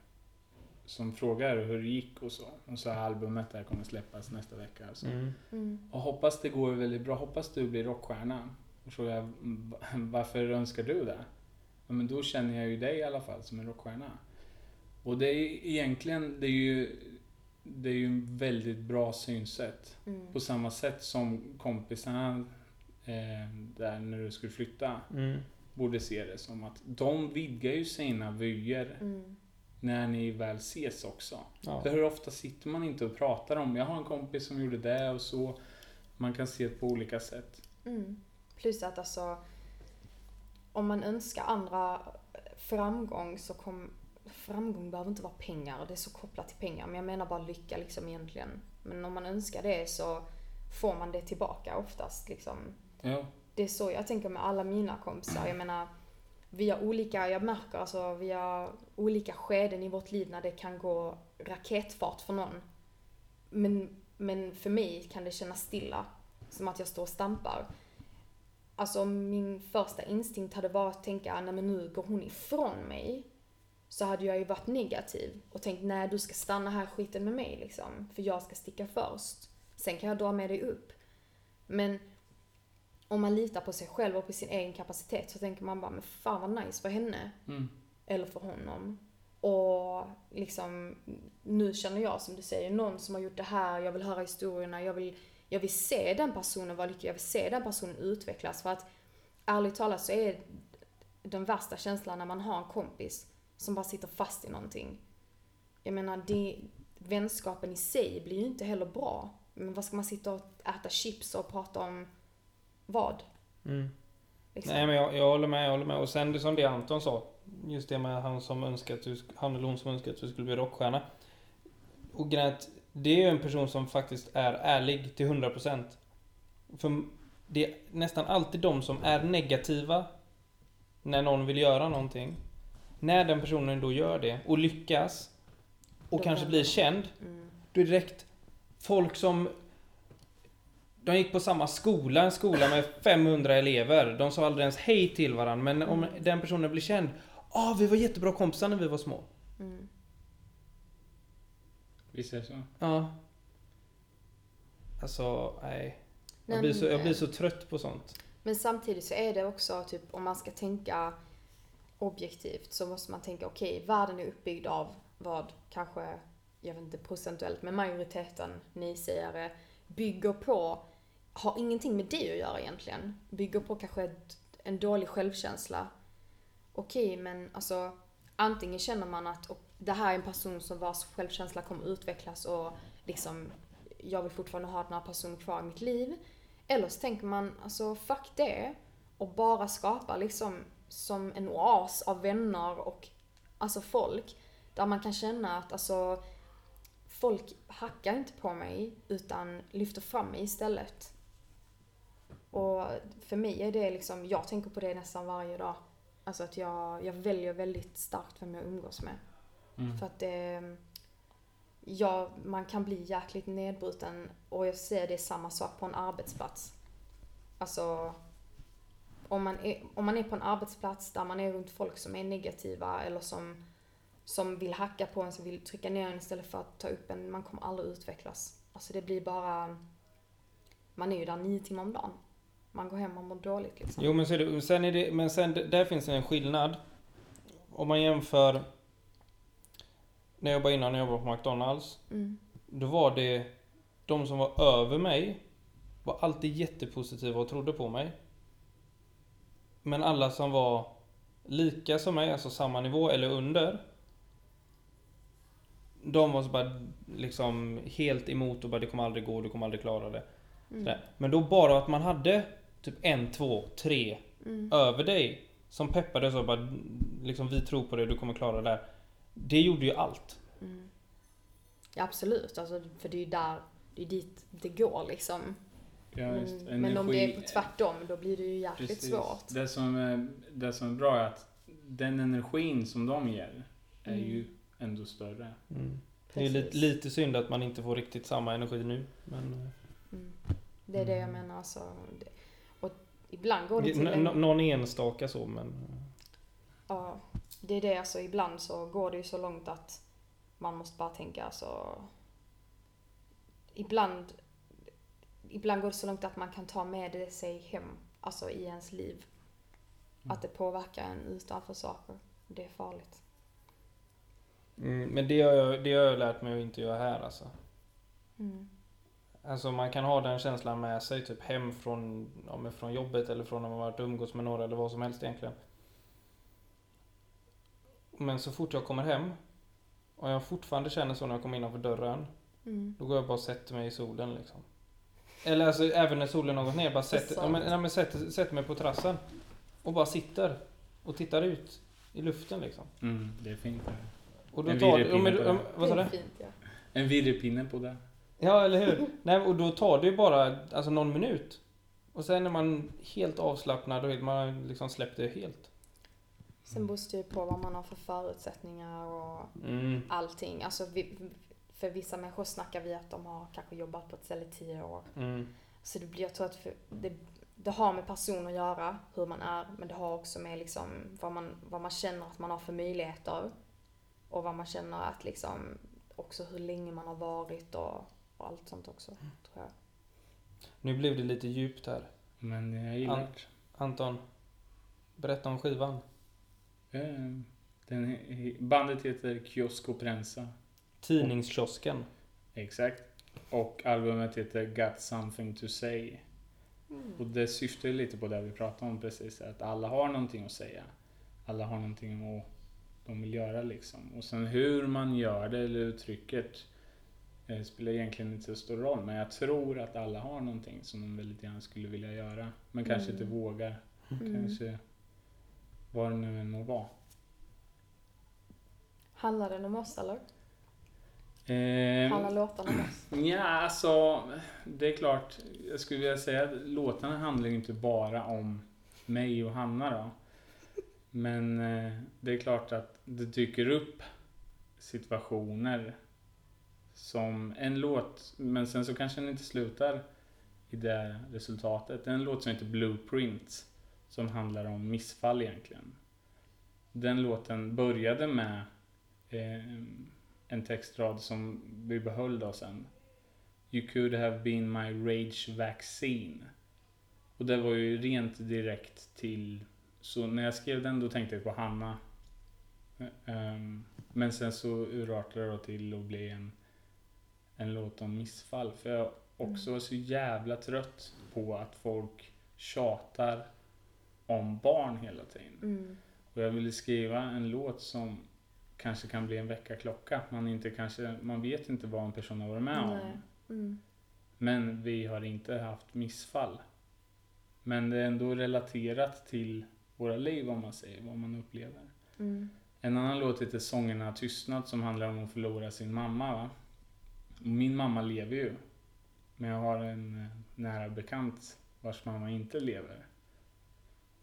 som frågar hur det gick och så. Och så albumet där kommer släppas nästa vecka. Och, så. Mm. Mm. och hoppas det går väldigt bra. Hoppas du blir rockstjärna. Och frågar jag, "Va- varför önskar du det? Ja, men då känner jag ju dig i alla fall som en rockstjärna. Och det är egentligen, det är ju det är ju en väldigt bra synsätt. Mm. På samma sätt som kompisarna eh, där när du skulle flytta Mm. borde se det som att de vidgar ju sina vyer Mm. när ni väl ses också. Ja. För hur ofta sitter man inte och pratar om, jag har en kompis som gjorde det och så. Man kan se det på olika sätt. Mm. Plus att alltså, om man önskar andra framgång så kom, framgång behöver inte vara pengar, det är så kopplat till pengar, men jag menar bara lycka liksom egentligen. Men om man önskar det så får man det tillbaka oftast liksom. Ja. Det är så jag tänker med alla mina kompisar. Jag menar, vi har olika, jag märker alltså, vi har olika skeden i vårt liv när det kan gå raketfart för någon. Men, men för mig kan det kännas stilla, som att jag står och stampar. Alltså min första instinkt hade varit att tänka, nej men nu går hon ifrån mig. Så hade jag ju varit negativ och tänkt, nej du ska stanna här skiten med mig liksom. För jag ska sticka först. Sen kan jag dra med dig upp. Men om man litar på sig själv och på sin egen kapacitet så tänker man bara, men fan vad nice för henne. Mm. Eller för honom. Och liksom, nu känner jag som du säger, någon som har gjort det här, jag vill höra historierna, jag vill, jag vill se den personen vara lycklig, jag vill se den personen utvecklas. För att ärligt talat så är den värsta känslan när man har en kompis som bara sitter fast i någonting. Jag menar, det, vänskapen i sig blir ju inte heller bra. Men vad ska man sitta och äta chips och prata om vad? Mm. Liksom? Nej men jag, jag håller med, jag håller med. Och sen det som det Anton sa. Just det med han som önskar att du, han eller hon som önskar att du skulle bli rockstjärna. Och grejen att det är ju en person som faktiskt är ärlig till 100%. För det är nästan alltid de som är negativa när någon vill göra någonting. När den personen då gör det och lyckas och Då kanske blir känd. Mm. Då är det direkt folk som de gick på samma skola, en skola med 500 elever. De sa aldrig ens hej till varandra. Men om Mm. den personen blir känd. Ah, vi var jättebra kompisar när vi var små. Mm. Visst är det så? Ja. Alltså, nej. Jag blir, så, jag blir så trött på sånt. Men samtidigt så är det också typ om man ska tänka objektivt så måste man tänka okej, världen är uppbyggd av vad kanske, jag vet inte procentuellt, men majoriteten nej-sägare bygger på, har ingenting med det att göra egentligen. Bygger på kanske ett, en dålig självkänsla. Okej, men alltså antingen känner man att det här är en person som vars självkänsla kommer utvecklas och liksom jag vill fortfarande ha den här personen kvar i mitt liv. Eller så tänker man, alltså fuck det. Och bara skapa liksom som en oas av vänner och alltså folk. Där man kan känna att alltså folk hackar inte på mig utan lyfter fram mig istället. Och för mig är det liksom, jag tänker på det nästan varje dag. Alltså att jag, jag väljer väldigt starkt vem jag umgås med. Mm. För att det, ja, man kan bli jäkligt nedbruten och jag ser det är samma sak på en arbetsplats. Alltså, om man, är, om man är på en arbetsplats där man är runt folk som är negativa eller som, som vill hacka på en, som vill trycka ner en istället för att ta upp en, man kommer aldrig utvecklas. Alltså det blir bara, man är ju där nio timmar om dagen. Man går hem och mår dåligt liksom. Jo men, så är det, sen är det, men sen där finns det en skillnad. Om man jämför när jag jobbade innan, när jag jobbade på McDonalds. Mm. Då var det de som var över mig var alltid jättepositiva och trodde på mig. Men alla som var lika som mig, alltså samma nivå eller under. De var så bara liksom helt emot och bara det kommer aldrig gå, du kommer aldrig klara det. Mm. Men då bara att man hade typ en, två, tre Mm. över dig som peppade så bara liksom vi tror på det, du kommer klara det där. Det gjorde ju allt. Mm. Ja, absolut, alltså, för det är ju där, det är dit det går liksom. Ja, just, Men, men om det är på tvärtom, då blir det ju jäkligt Precis. svårt. Det som, är, det som är bra är att den energin som de ger är Mm. ju ändå större. Mm. Det är lite, lite synd att man inte får riktigt samma energi nu. Men, Mm. Det är det jag Mm. menar. Alltså, det, och ibland går det det, till n- en... någon enstaka så men... Ja, det är det. Alltså, ibland så går det ju så långt att man måste bara tänka alltså... Ibland, ibland går det så långt att man kan ta med det sig hem, alltså i ens liv. Att det påverkar en utanför saker. Det är farligt. Mm, men det har, jag, det har jag lärt mig att inte göra här alltså. Mm. Alltså man kan ha den känslan med sig typ hem från, ja, från jobbet eller från när man varit umgås med några eller vad som helst egentligen. Men så fort jag kommer hem och jag fortfarande känner så när jag kommer innanför dörren. Mm. Då går jag bara och sätter mig i solen liksom. Eller alltså även när solen har gått ner. Bara sätter, ja, men, ja, men sätter, sätter mig på terrassen. Och bara sitter. Och tittar ut i luften liksom. Mm, det är fint. Och då En tar virrepinne ja, det. vad sa det du? ja. En virrepinne på det. Ja, eller hur? Nej, och då tar det ju bara alltså, någon minut. Och sen är man helt avslappnad och man har liksom släppt det helt. Sen beror det ju på vad man har för förutsättningar och Mm. allting. Alltså, vi, för vissa människor snackar vi att de har kanske jobbat på ett ställe i tio år. Mm. Så det blir, jag tror att för, det, det har med person att göra, hur man är, men det har också med liksom vad man, vad man känner att man har för möjligheter. Och vad man känner att liksom, också hur länge man har varit och, och allt sånt också, tror jag. Nu blev det lite djupt här. Men jag gillar An- Anton, berätta om skivan. Det. Eh, Den, bandet heter Kiosko Prensa. Tidningskiosken. Exakt. Och albumet heter Got something to say. Och det syftar ju lite på det vi pratade om precis. Att alla har någonting att säga. Alla har någonting att de vill göra liksom. Och sen hur man gör det eller uttrycket eh, spelar egentligen inte så stor roll. Men jag tror att alla har någonting som de väldigt gärna skulle vilja göra. Men kanske Mm. inte vågar. Mm. Kanske vad det nu än må vara. Handlar den om oss eller? Eh, Handlar låtarna om oss? Ja, alltså det är klart. Jag skulle vilja säga att låtarna handlar ju inte bara om mig och Hanna då. Men eh, det är klart att det dyker upp situationer som en låt, men sen så kanske den inte slutar i det resultatet. En låt som heter Blueprint som handlar om missfall egentligen. Den låten började med eh, en textrad som vi behöll då sen. You could have been my rage vaccine. Och det var ju rent direkt till... Så när jag skrev den då tänkte jag på Hanna. Ehm, Men sen så urartade det till att bli en, en låt om missfall. För jag också var så jävla trött på att folk tjatar om barn hela tiden. Mm. Och jag ville skriva en låt som kanske kan bli en väckarklocka. Man, inte kanske, man vet inte vad en person har varit med Nej. om. Mm. Men vi har inte haft missfall. Men det är ändå relaterat till våra liv om man säger, vad man upplever. Mm. En annan låt heter Sångerna tystnad som handlar om att förlora sin mamma. Va? Min mamma lever ju. Men jag har en eh, nära bekant vars mamma inte lever.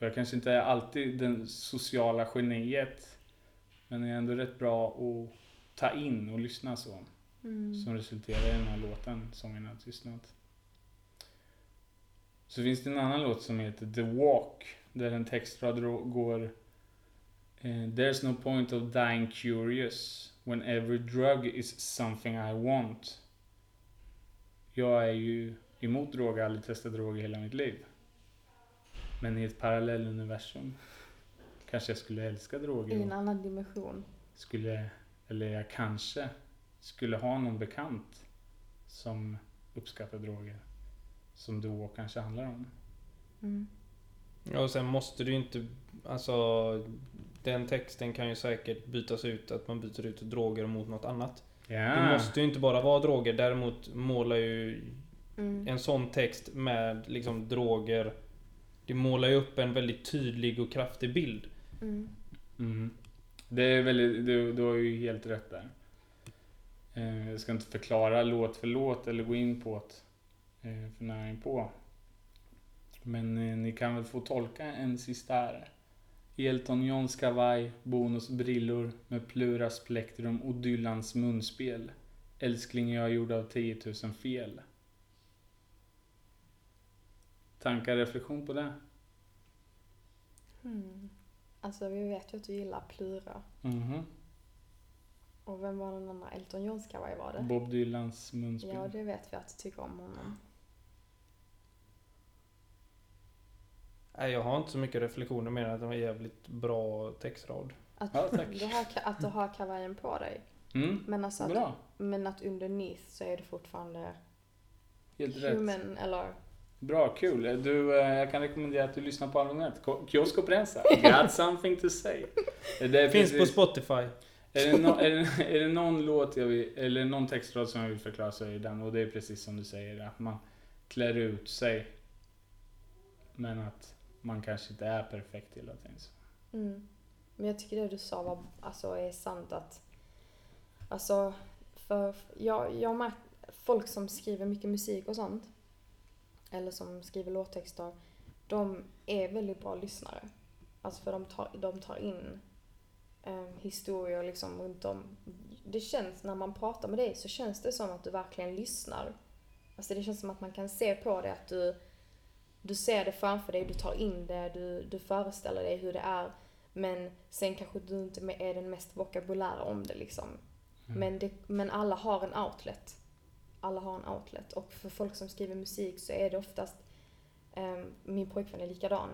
Jag kanske inte är alltid den sociala geniet. Men jag är ändå rätt bra att ta in och lyssna så. Mm. Som resulterar i den här låten, Sångerna tystnad. Så finns det en annan låt som heter The Walk. Där en textrad går eh, There's no point of dying curious when every drug is something I want. Jag är ju emot droger, aldrig testat droger i hela mitt liv. Men i ett parallelluniversum kanske jag skulle älska droger. I en annan dimension. skulle, eller jag kanske skulle ha någon bekant som uppskattar droger. Som då kanske handlar om. Mm. Ja, och sen måste du ju inte... Alltså, den texten kan ju säkert bytas ut, att man byter ut droger mot något annat. Det Ja, måste ju inte bara vara droger, däremot målar ju Mm. en sån text med liksom droger Det målar ju upp en väldigt tydlig och kraftig bild. Mm. mm. Det är väldigt, du, du har ju helt rätt där. Eh, jag ska inte förklara låt för låt eller gå in på det eh, för nära på. Men eh, ni kan väl få tolka en sista här. Elton Johns kavaj, Bonos brillor med Pluras plektrum och Dylans munspel. Älskling jag är gjord av 10 000 fel. Tankar, reflektion på det? Hmm. Alltså vi vet ju att du gillar Plura. Mhm. Och vem var den andra? Elton Johns kavaj var det? Bob Dylans munspel. Ja, det vet vi att du tycker om honom. Nej, jag har inte så mycket reflektioner mer än att det var en jävligt bra textrad. Att, Ja, tack. *laughs* du, har, att du har kavajen på dig. Mm, Men, alltså att, bra. men att underneath så är du fortfarande Helt rätt. human, eller Bra, kul. Du, eh, jag kan rekommendera att du lyssnar på albumet. Kiosk och Prensa. Got *laughs* something to say. Det är Finns på Spotify. Är det, no, *laughs* är, det, är det någon låt jag vill, eller någon textrad som jag vill förklara så är det den. Och det är precis som du säger, att man klär ut sig. Men att man kanske inte är perfekt hela tiden. Mm. Men jag tycker det du sa var, alltså, är sant att... Alltså, för jag, jag märkt folk som skriver mycket musik och sånt, eller som skriver låttexter, de är väldigt bra lyssnare. Alltså för de tar, de tar in eh, historier liksom runt om. Det känns, när man pratar med dig så känns det som att du verkligen lyssnar. Alltså det känns som att man kan se på det att du, du ser det framför dig, du tar in det, du, du föreställer dig hur det är. Men sen kanske du inte är den mest vokabulära om det liksom. Mm. Men, det, men alla har en outlet. Alla har en outlet. Och för folk som skriver musik så är det oftast, um, min pojkvän är likadan.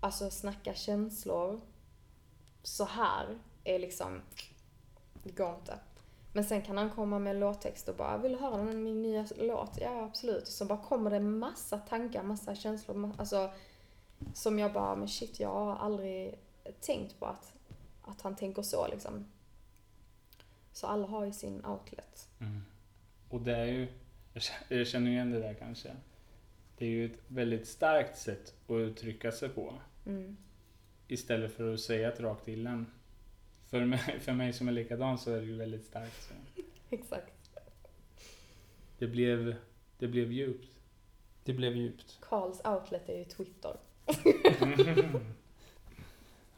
Alltså snacka känslor så här är liksom, det går inte. Men sen kan han komma med en låttext och bara, vill du höra den, min nya låt? Ja, absolut. Så bara kommer det massa tankar, massa känslor, alltså som jag bara, men shit, jag har aldrig tänkt på att, att han tänker så liksom. Så alla har ju sin outlet. Mm. Och det är ju, jag känner- igen det där kanske. Det är ju ett väldigt starkt sätt att uttrycka sig på. Mm. Istället för att säga ett rakt till en. För mig, *laughs* för mig som är likadan så är det ju väldigt starkt. Så. *laughs* Exakt. Det, blev, det blev djupt. Det blev djupt. Karls outlet är ju Twitter. *laughs*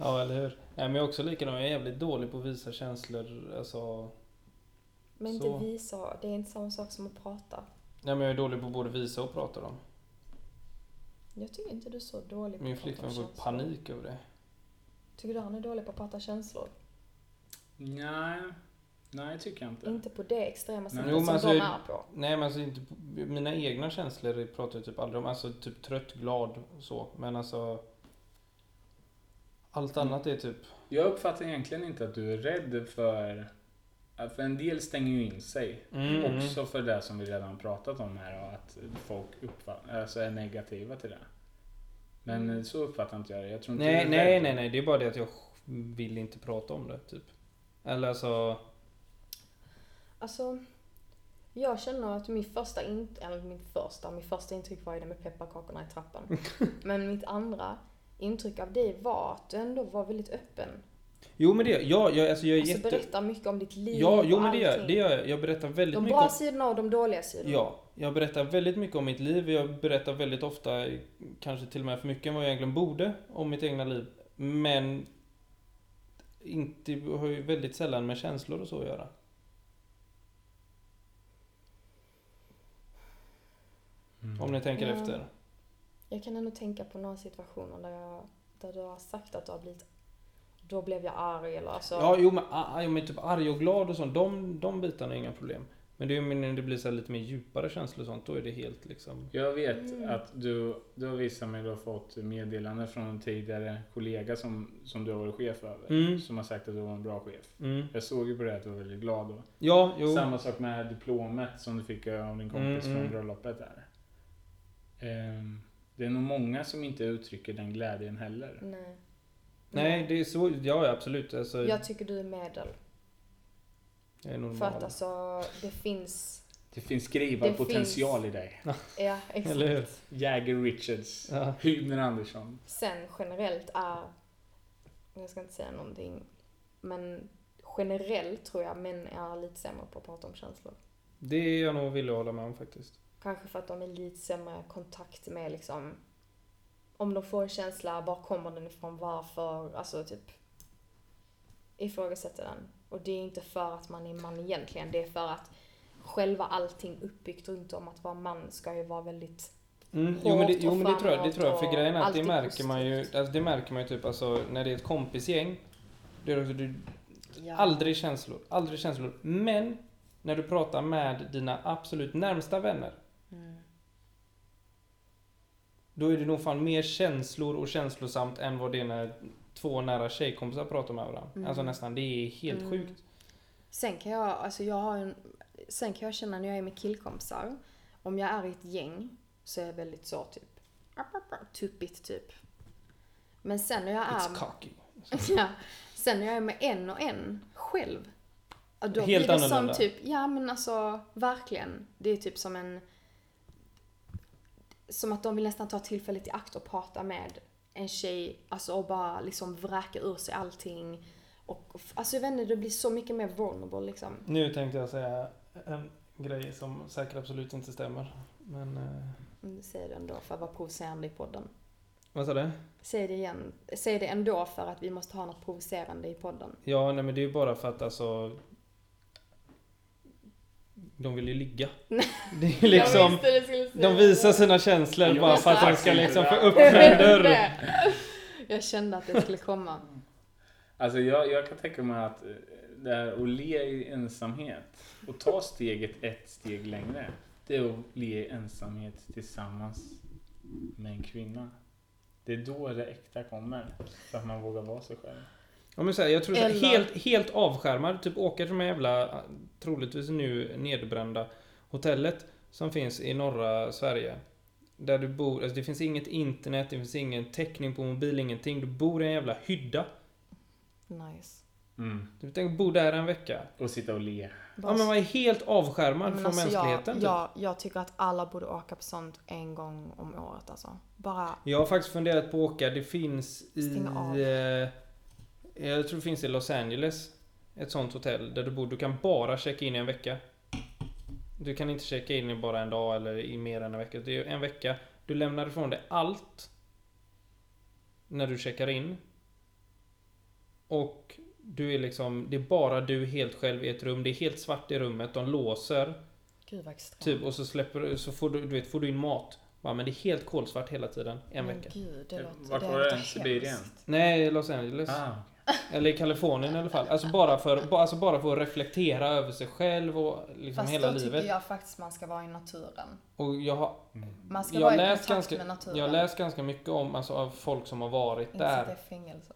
Ja, eller hur? Nej, men jag är också likadan. Jag är jävligt dålig på att visa känslor. Alltså... Men Så. inte visa, det är inte samma sak som att prata. Nej, men jag är dålig på både visa och prata dem. Jag tycker inte du är så dålig på Min att prata om flickvän får känslor. panik över det. Tycker du han är dålig på att prata känslor? Nej, nej tycker jag inte. Inte på det extrema sättet som alltså- de är på. Nej men alltså inte, mina egna känslor pratar jag typ aldrig om. Alltså typ trött, glad och så. Men alltså allt Mm. annat är typ, Jag uppfattar egentligen inte att du är rädd för... För en del stänger ju in sig. Mm, Också för det som vi redan pratat om här och att folk uppfattar, alltså är negativa till det. Men Mm. så uppfattar inte jag det. Jag tror inte nej, är nej, nej, nej. Det är bara det att jag vill inte prata om det typ. Eller alltså, Alltså, jag känner att min första, in, eller min första, min första intryck var ju det med pepparkakorna i trappan. *laughs* Men mitt andra intryck av dig var att du ändå var väldigt öppen. Jo men det, ja, jag, alltså jag är Alltså jätte... berätta mycket om ditt liv Ja, jo men det gör, det gör jag. Jag berättar väldigt De mycket bra om... sidorna och de dåliga sidorna. Ja, jag berättar väldigt mycket om mitt liv. Jag berättar väldigt ofta, kanske till och med för mycket än vad jag egentligen borde, om mitt egna liv. Men inte, har ju väldigt sällan med känslor och så att göra. Mm. Om ni tänker Ja. efter. Jag kan ändå tänka på några situationer där, jag, där du har sagt att du har blivit då blev jag arg eller alltså. Ja, jo men, ah, jo, men typ arg och glad och sånt, de, de bitarna är inga problem. Men det är ju när det blir så här lite mer djupare känslor och sånt, då är det helt liksom... Jag vet Mm. att du, du har visat mig, du har fått meddelande från en tidigare kollega som, som du har varit chef över. Mm. Som har sagt att du var en bra chef. Mm. Jag såg ju på det att du var väldigt glad då. Ja, jo. Samma sak med diplomet som du fick av din kompis Mm, mm. från bröllopet där. Ehm, det är nog många som inte uttrycker den glädjen heller. Nej. Nej, det är så, ja absolut. Alltså, Jag tycker du är medel. jag är normal. För att alltså, det finns... Det finns skrivad Det potential i dig. Ja, exakt. Eller hur? Jagger Richards. Ja. Hybner Andersson. Sen generellt är, jag ska inte säga någonting, men generellt tror jag män är lite sämre på att prata om känslor. Det är jag nog villig att hålla med om faktiskt. Kanske för att de är lite sämre kontakt med liksom om de får en känsla, var kommer den ifrån, varför, alltså typ ifrågasätter den. Och det är inte för att man är man egentligen, det är för att själva allting uppbyggt runt om att vara man ska ju vara väldigt Mm, jo men det, jo, men det tror jag, det tror jag. För grejen är att det märker man ju, alltså det märker man ju typ alltså när det är ett kompisgäng. Det är också, du, ja. aldrig känslor, aldrig känslor. Men när du pratar med dina absolut närmsta vänner. Mm. Då är det nog fan mer känslor och känslosamt än vad det är när två nära tjejkompisar pratar med varandra. Mm. Alltså nästan, det är helt Mm. sjukt. Sen kan jag, alltså jag har en, sen kan jag känna när jag är med killkompisar, om jag är i ett gäng så är jag väldigt så typ, tuppigt typ. Men sen när jag It's är, cocky. *laughs* ja, sen när jag är med en och en själv, då Helt blir det annorlunda. som typ, ja men alltså verkligen, det är typ som en, som att de vill nästan ta tillfället i akt och prata med en tjej, alltså och bara liksom vräka ur sig allting. Och, alltså jag vet inte, det blir så mycket mer vulnerable liksom. Nu tänkte jag säga en grej som säkert absolut inte stämmer. Men, eh, Mm, Säg det ändå för att vara provocerande i podden. vad sa du? Säg det igen. Säg det ändå för att vi måste ha något provocerande i podden. Ja, nej men det är ju bara för att alltså... De vill ju ligga. *laughs* Det är liksom... De visar sina känslor bara för att de ska liksom få upp en dörr. *laughs* Jag kände att det skulle komma. Alltså jag, jag kan tänka mig att eh, det här att le i ensamhet och ta steget ett steg längre. Det är att le i ensamhet tillsammans med en kvinna. Det är då det äkta kommer. För att man vågar vara sig själv. Ja, men så här, jag tror så här, Eller- helt, helt avskärmad, typ åka till de här jävla, troligtvis nu nedbrända hotellet som finns i norra Sverige. Där du bor, alltså det finns inget internet, det finns ingen täckning på mobil, ingenting. Du bor i en jävla hydda. Nice. Mm. Du tänker bo där en vecka. Och sitta och le. Ja men man är helt avskärmad Men från alltså, mänskligheten. typ. jag, jag, jag tycker att alla borde åka på sånt en gång om året alltså. Bara, Jag har faktiskt funderat på att åka. Det finns i... Stäng av. Eh, jag tror det finns i Los Angeles. Ett sånt hotell där du bor. Du kan bara checka in i en vecka. Du kan inte checka in i bara en dag eller i mer än en vecka. Det är en vecka. Du lämnar ifrån dig allt. När du checkar in. Och du är liksom, det är bara du helt själv i ett rum. Det är helt svart i rummet. De låser. gud vad extremt. Typ och så släpper du, så får du, du vet, får du in mat. Bara, men det är helt kolsvart hela tiden. En Men vecka. gud, det låter, Vart det var det? Sibirien? Nej, Los Angeles. Ah. Eller i Kalifornien i alla fall. Alltså bara för, ba- alltså bara för att reflektera över sig själv och liksom Fast hela då tycker livet. jag faktiskt man ska vara i naturen. Och jag har, Mm. Man ska jag vara har i läst kontakt ganska, med naturen. jag har läst ganska mycket om alltså, av folk som har varit Inte där. i fängelse.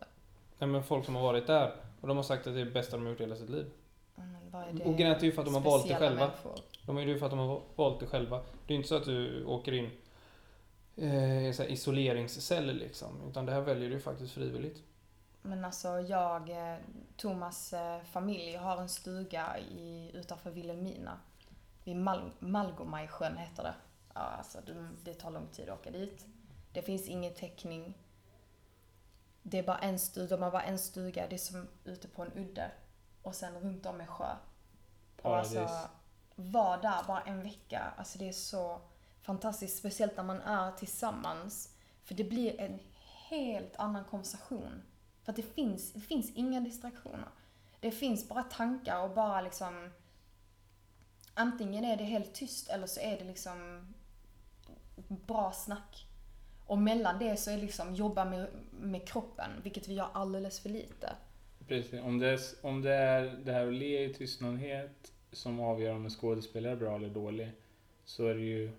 Nej, men folk som har varit där. Och de har sagt att det är det bästa de har gjort i hela sitt liv. Det? Och grejen är ju för att de har valt det själva. människor. De är ju för att de har valt det själva. Det är inte så att du åker in eh, i här isoleringscell liksom. Utan det här väljer du faktiskt frivilligt. Men alltså jag, eh, Thomas eh, familj har en stuga i, utanför Vilhelmina. Vid Mal- Malgomajsjön heter det. Ja, alltså det, tar lång tid att åka dit. Det finns ingen täckning. Det är bara en stuga, de har bara en stuga, det är som ute på en udde. Och sen runt om är sjö. Och alltså, Paradis. vara där bara en vecka, alltså det är så fantastiskt. Speciellt när man är tillsammans. För det blir en helt annan konversation. För att det finns, det finns inga distraktioner. Det finns bara tankar och bara liksom... Antingen är det helt tyst eller så är det liksom bra snack. Och mellan det så är det liksom jobba med, med kroppen, vilket vi gör alldeles för lite. Precis. Om det, är, om det är det här att le i tystnadhet som avgör om en skådespelare är bra eller dålig så är det ju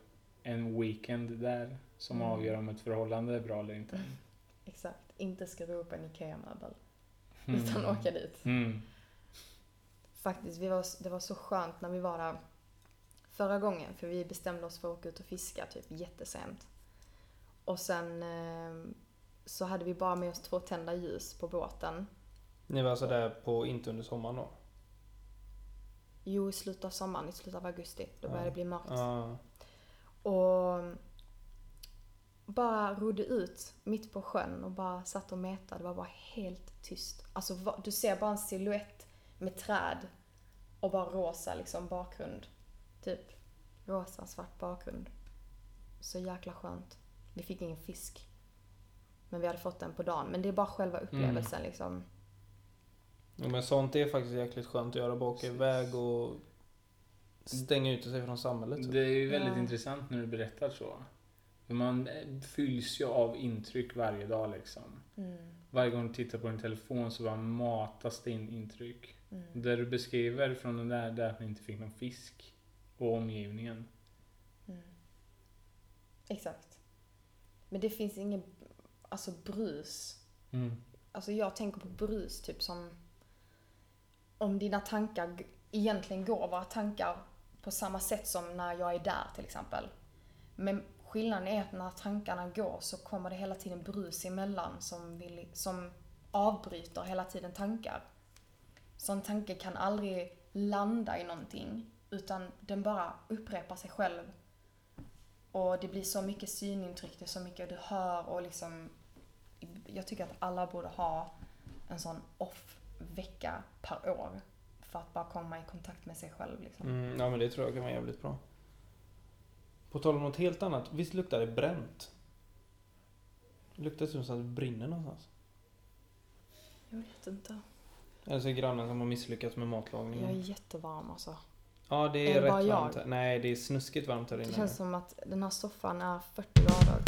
en weekend där som Mm. avgör om ett förhållande är bra eller inte. *laughs* Exakt. Inte skruva upp en IKEA-möbel. Mm. Utan åka dit. Mm. Faktiskt, vi var, det var så skönt när vi var där förra gången. För vi bestämde oss för att åka ut och fiska typ jättesent. Och sen eh, så hade vi bara med oss två tända ljus på båten. Ni var alltså där på, inte under sommaren då? Jo, i slutet av sommaren, i slutet av augusti. Då började Ja. det bli mörkt. Ja. Och bara rodde ut mitt på sjön och bara satt och metade. Det var bara helt tyst. Alltså du ser bara en silhuett med träd och bara rosa liksom bakgrund. Typ rosa, svart bakgrund. Så jäkla skönt. Vi fick ingen fisk. Men vi hade fått den på dagen. Men det är bara själva upplevelsen liksom. Ja, men sånt är faktiskt jäkligt skönt att göra. Bara åka iväg och stänga ute sig från samhället. typ. Det är ju väldigt Ja. intressant när du berättar så. Man eh, fylls ju av intryck varje dag liksom. Mm, Varje gång du tittar på din telefon så bara matas det in intryck. mm. Det du beskriver från den där, där att ni inte fick någon fisk och omgivningen. Mm. Exakt. Men det finns ingen, alltså brus. Alltså jag tänker på brus typ som om dina tankar egentligen går våra tankar på samma sätt som när jag är där till exempel. Men skillnaden är att när tankarna går så kommer det hela tiden brus emellan som, vill, som avbryter hela tiden tankar. Så en tanke kan aldrig landa i någonting utan den bara upprepar sig själv. Och det blir så mycket synintryck, det är så mycket du hör och liksom jag tycker att alla borde ha en sån off-vecka per år. För att bara komma i kontakt med sig själv liksom. Mm, ja men det tror jag kan vara jävligt bra. På tal om något helt annat. Visst luktar det bränt? Det luktar som att det brinner någonstans. Jag vet inte. Eller så är grannen som har misslyckats med Jag är matlagningen. jättevarm alltså. Ja det Är är det rätt varmt här. Nej det är snuskigt varmt här Det inne. känns som att den här soffan är 40 grader.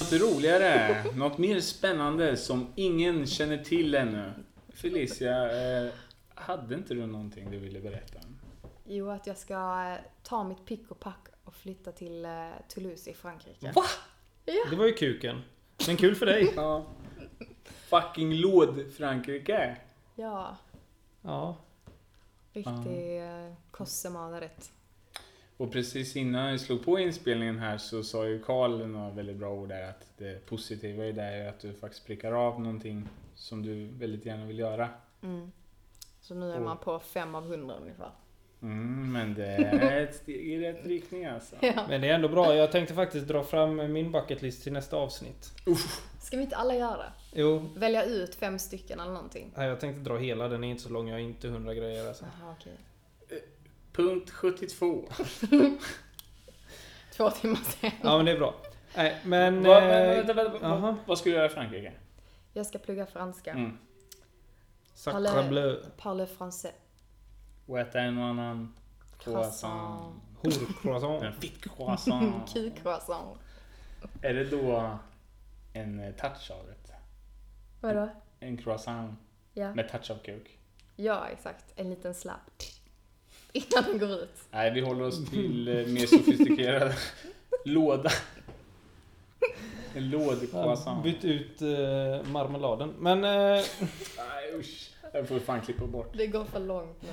Något roligare, något mer spännande som ingen känner till ännu. Felicia, eh, hade inte du någonting du ville berätta? Jo, att jag ska eh, ta mitt pick och pack och flytta till eh, Toulouse i Frankrike. Va? Det var ju kuken. Men kul för dig. *laughs* Ja. Fucking låd Frankrike. Ja, Ja. riktig uh, kossemaleret. Och precis innan jag slog på inspelningen här så sa ju Karl några väldigt bra ord där att det positiva i det är att du faktiskt prickar av någonting som du väldigt gärna vill göra. Mm. Så nu är man på fem av hundra ungefär. Mm, men det *laughs* är ett steg i rätt riktning alltså. Ja. Men det är ändå bra. Jag tänkte faktiskt dra fram min bucketlist till nästa avsnitt. Ska vi inte alla göra det? Jo, Välja ut fem stycken eller någonting? nej, jag tänkte dra hela. Den är inte så lång. Jag har inte hundra grejer alltså. Jaha, okej. Punkt 72. *laughs* Två timmar sen. Ja men det är bra. Nej men... Vad- eh, vänta, vänta, vänta, Vad ska du göra i Frankrike? Jag ska plugga franska. Mm. Sacre bleu. Parle français. Och äta en och annan croissant. Horcroissant. En fitt croissant. Kukcroissant. *laughs* Är det då en touch av det? Vadå? En croissant Ja. med touch av kuk? ja, exakt. En liten slapp. Innan den går ut. Nej, vi håller oss till eh, mer sofistikerad *laughs* låda. En lådcroissant. bytt ut eh, marmeladen. Men eh, Nej usch. Jag får fan klippa bort. Det går för långt nu.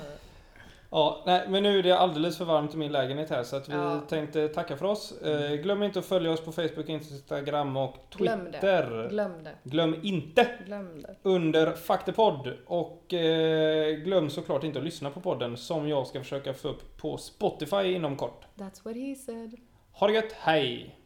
ja, nej, men nu är det alldeles för varmt i min lägenhet här så att vi Ja. tänkte tacka för oss. Eh, glöm inte att följa oss på Facebook, Instagram och Glöm det. Twitter. Glöm det. Glöm inte Glöm det. under Faktepodd. Och eh, glöm såklart inte att lyssna på podden som jag ska försöka få upp på Spotify inom kort. That's what he said. Ha det gött, hej!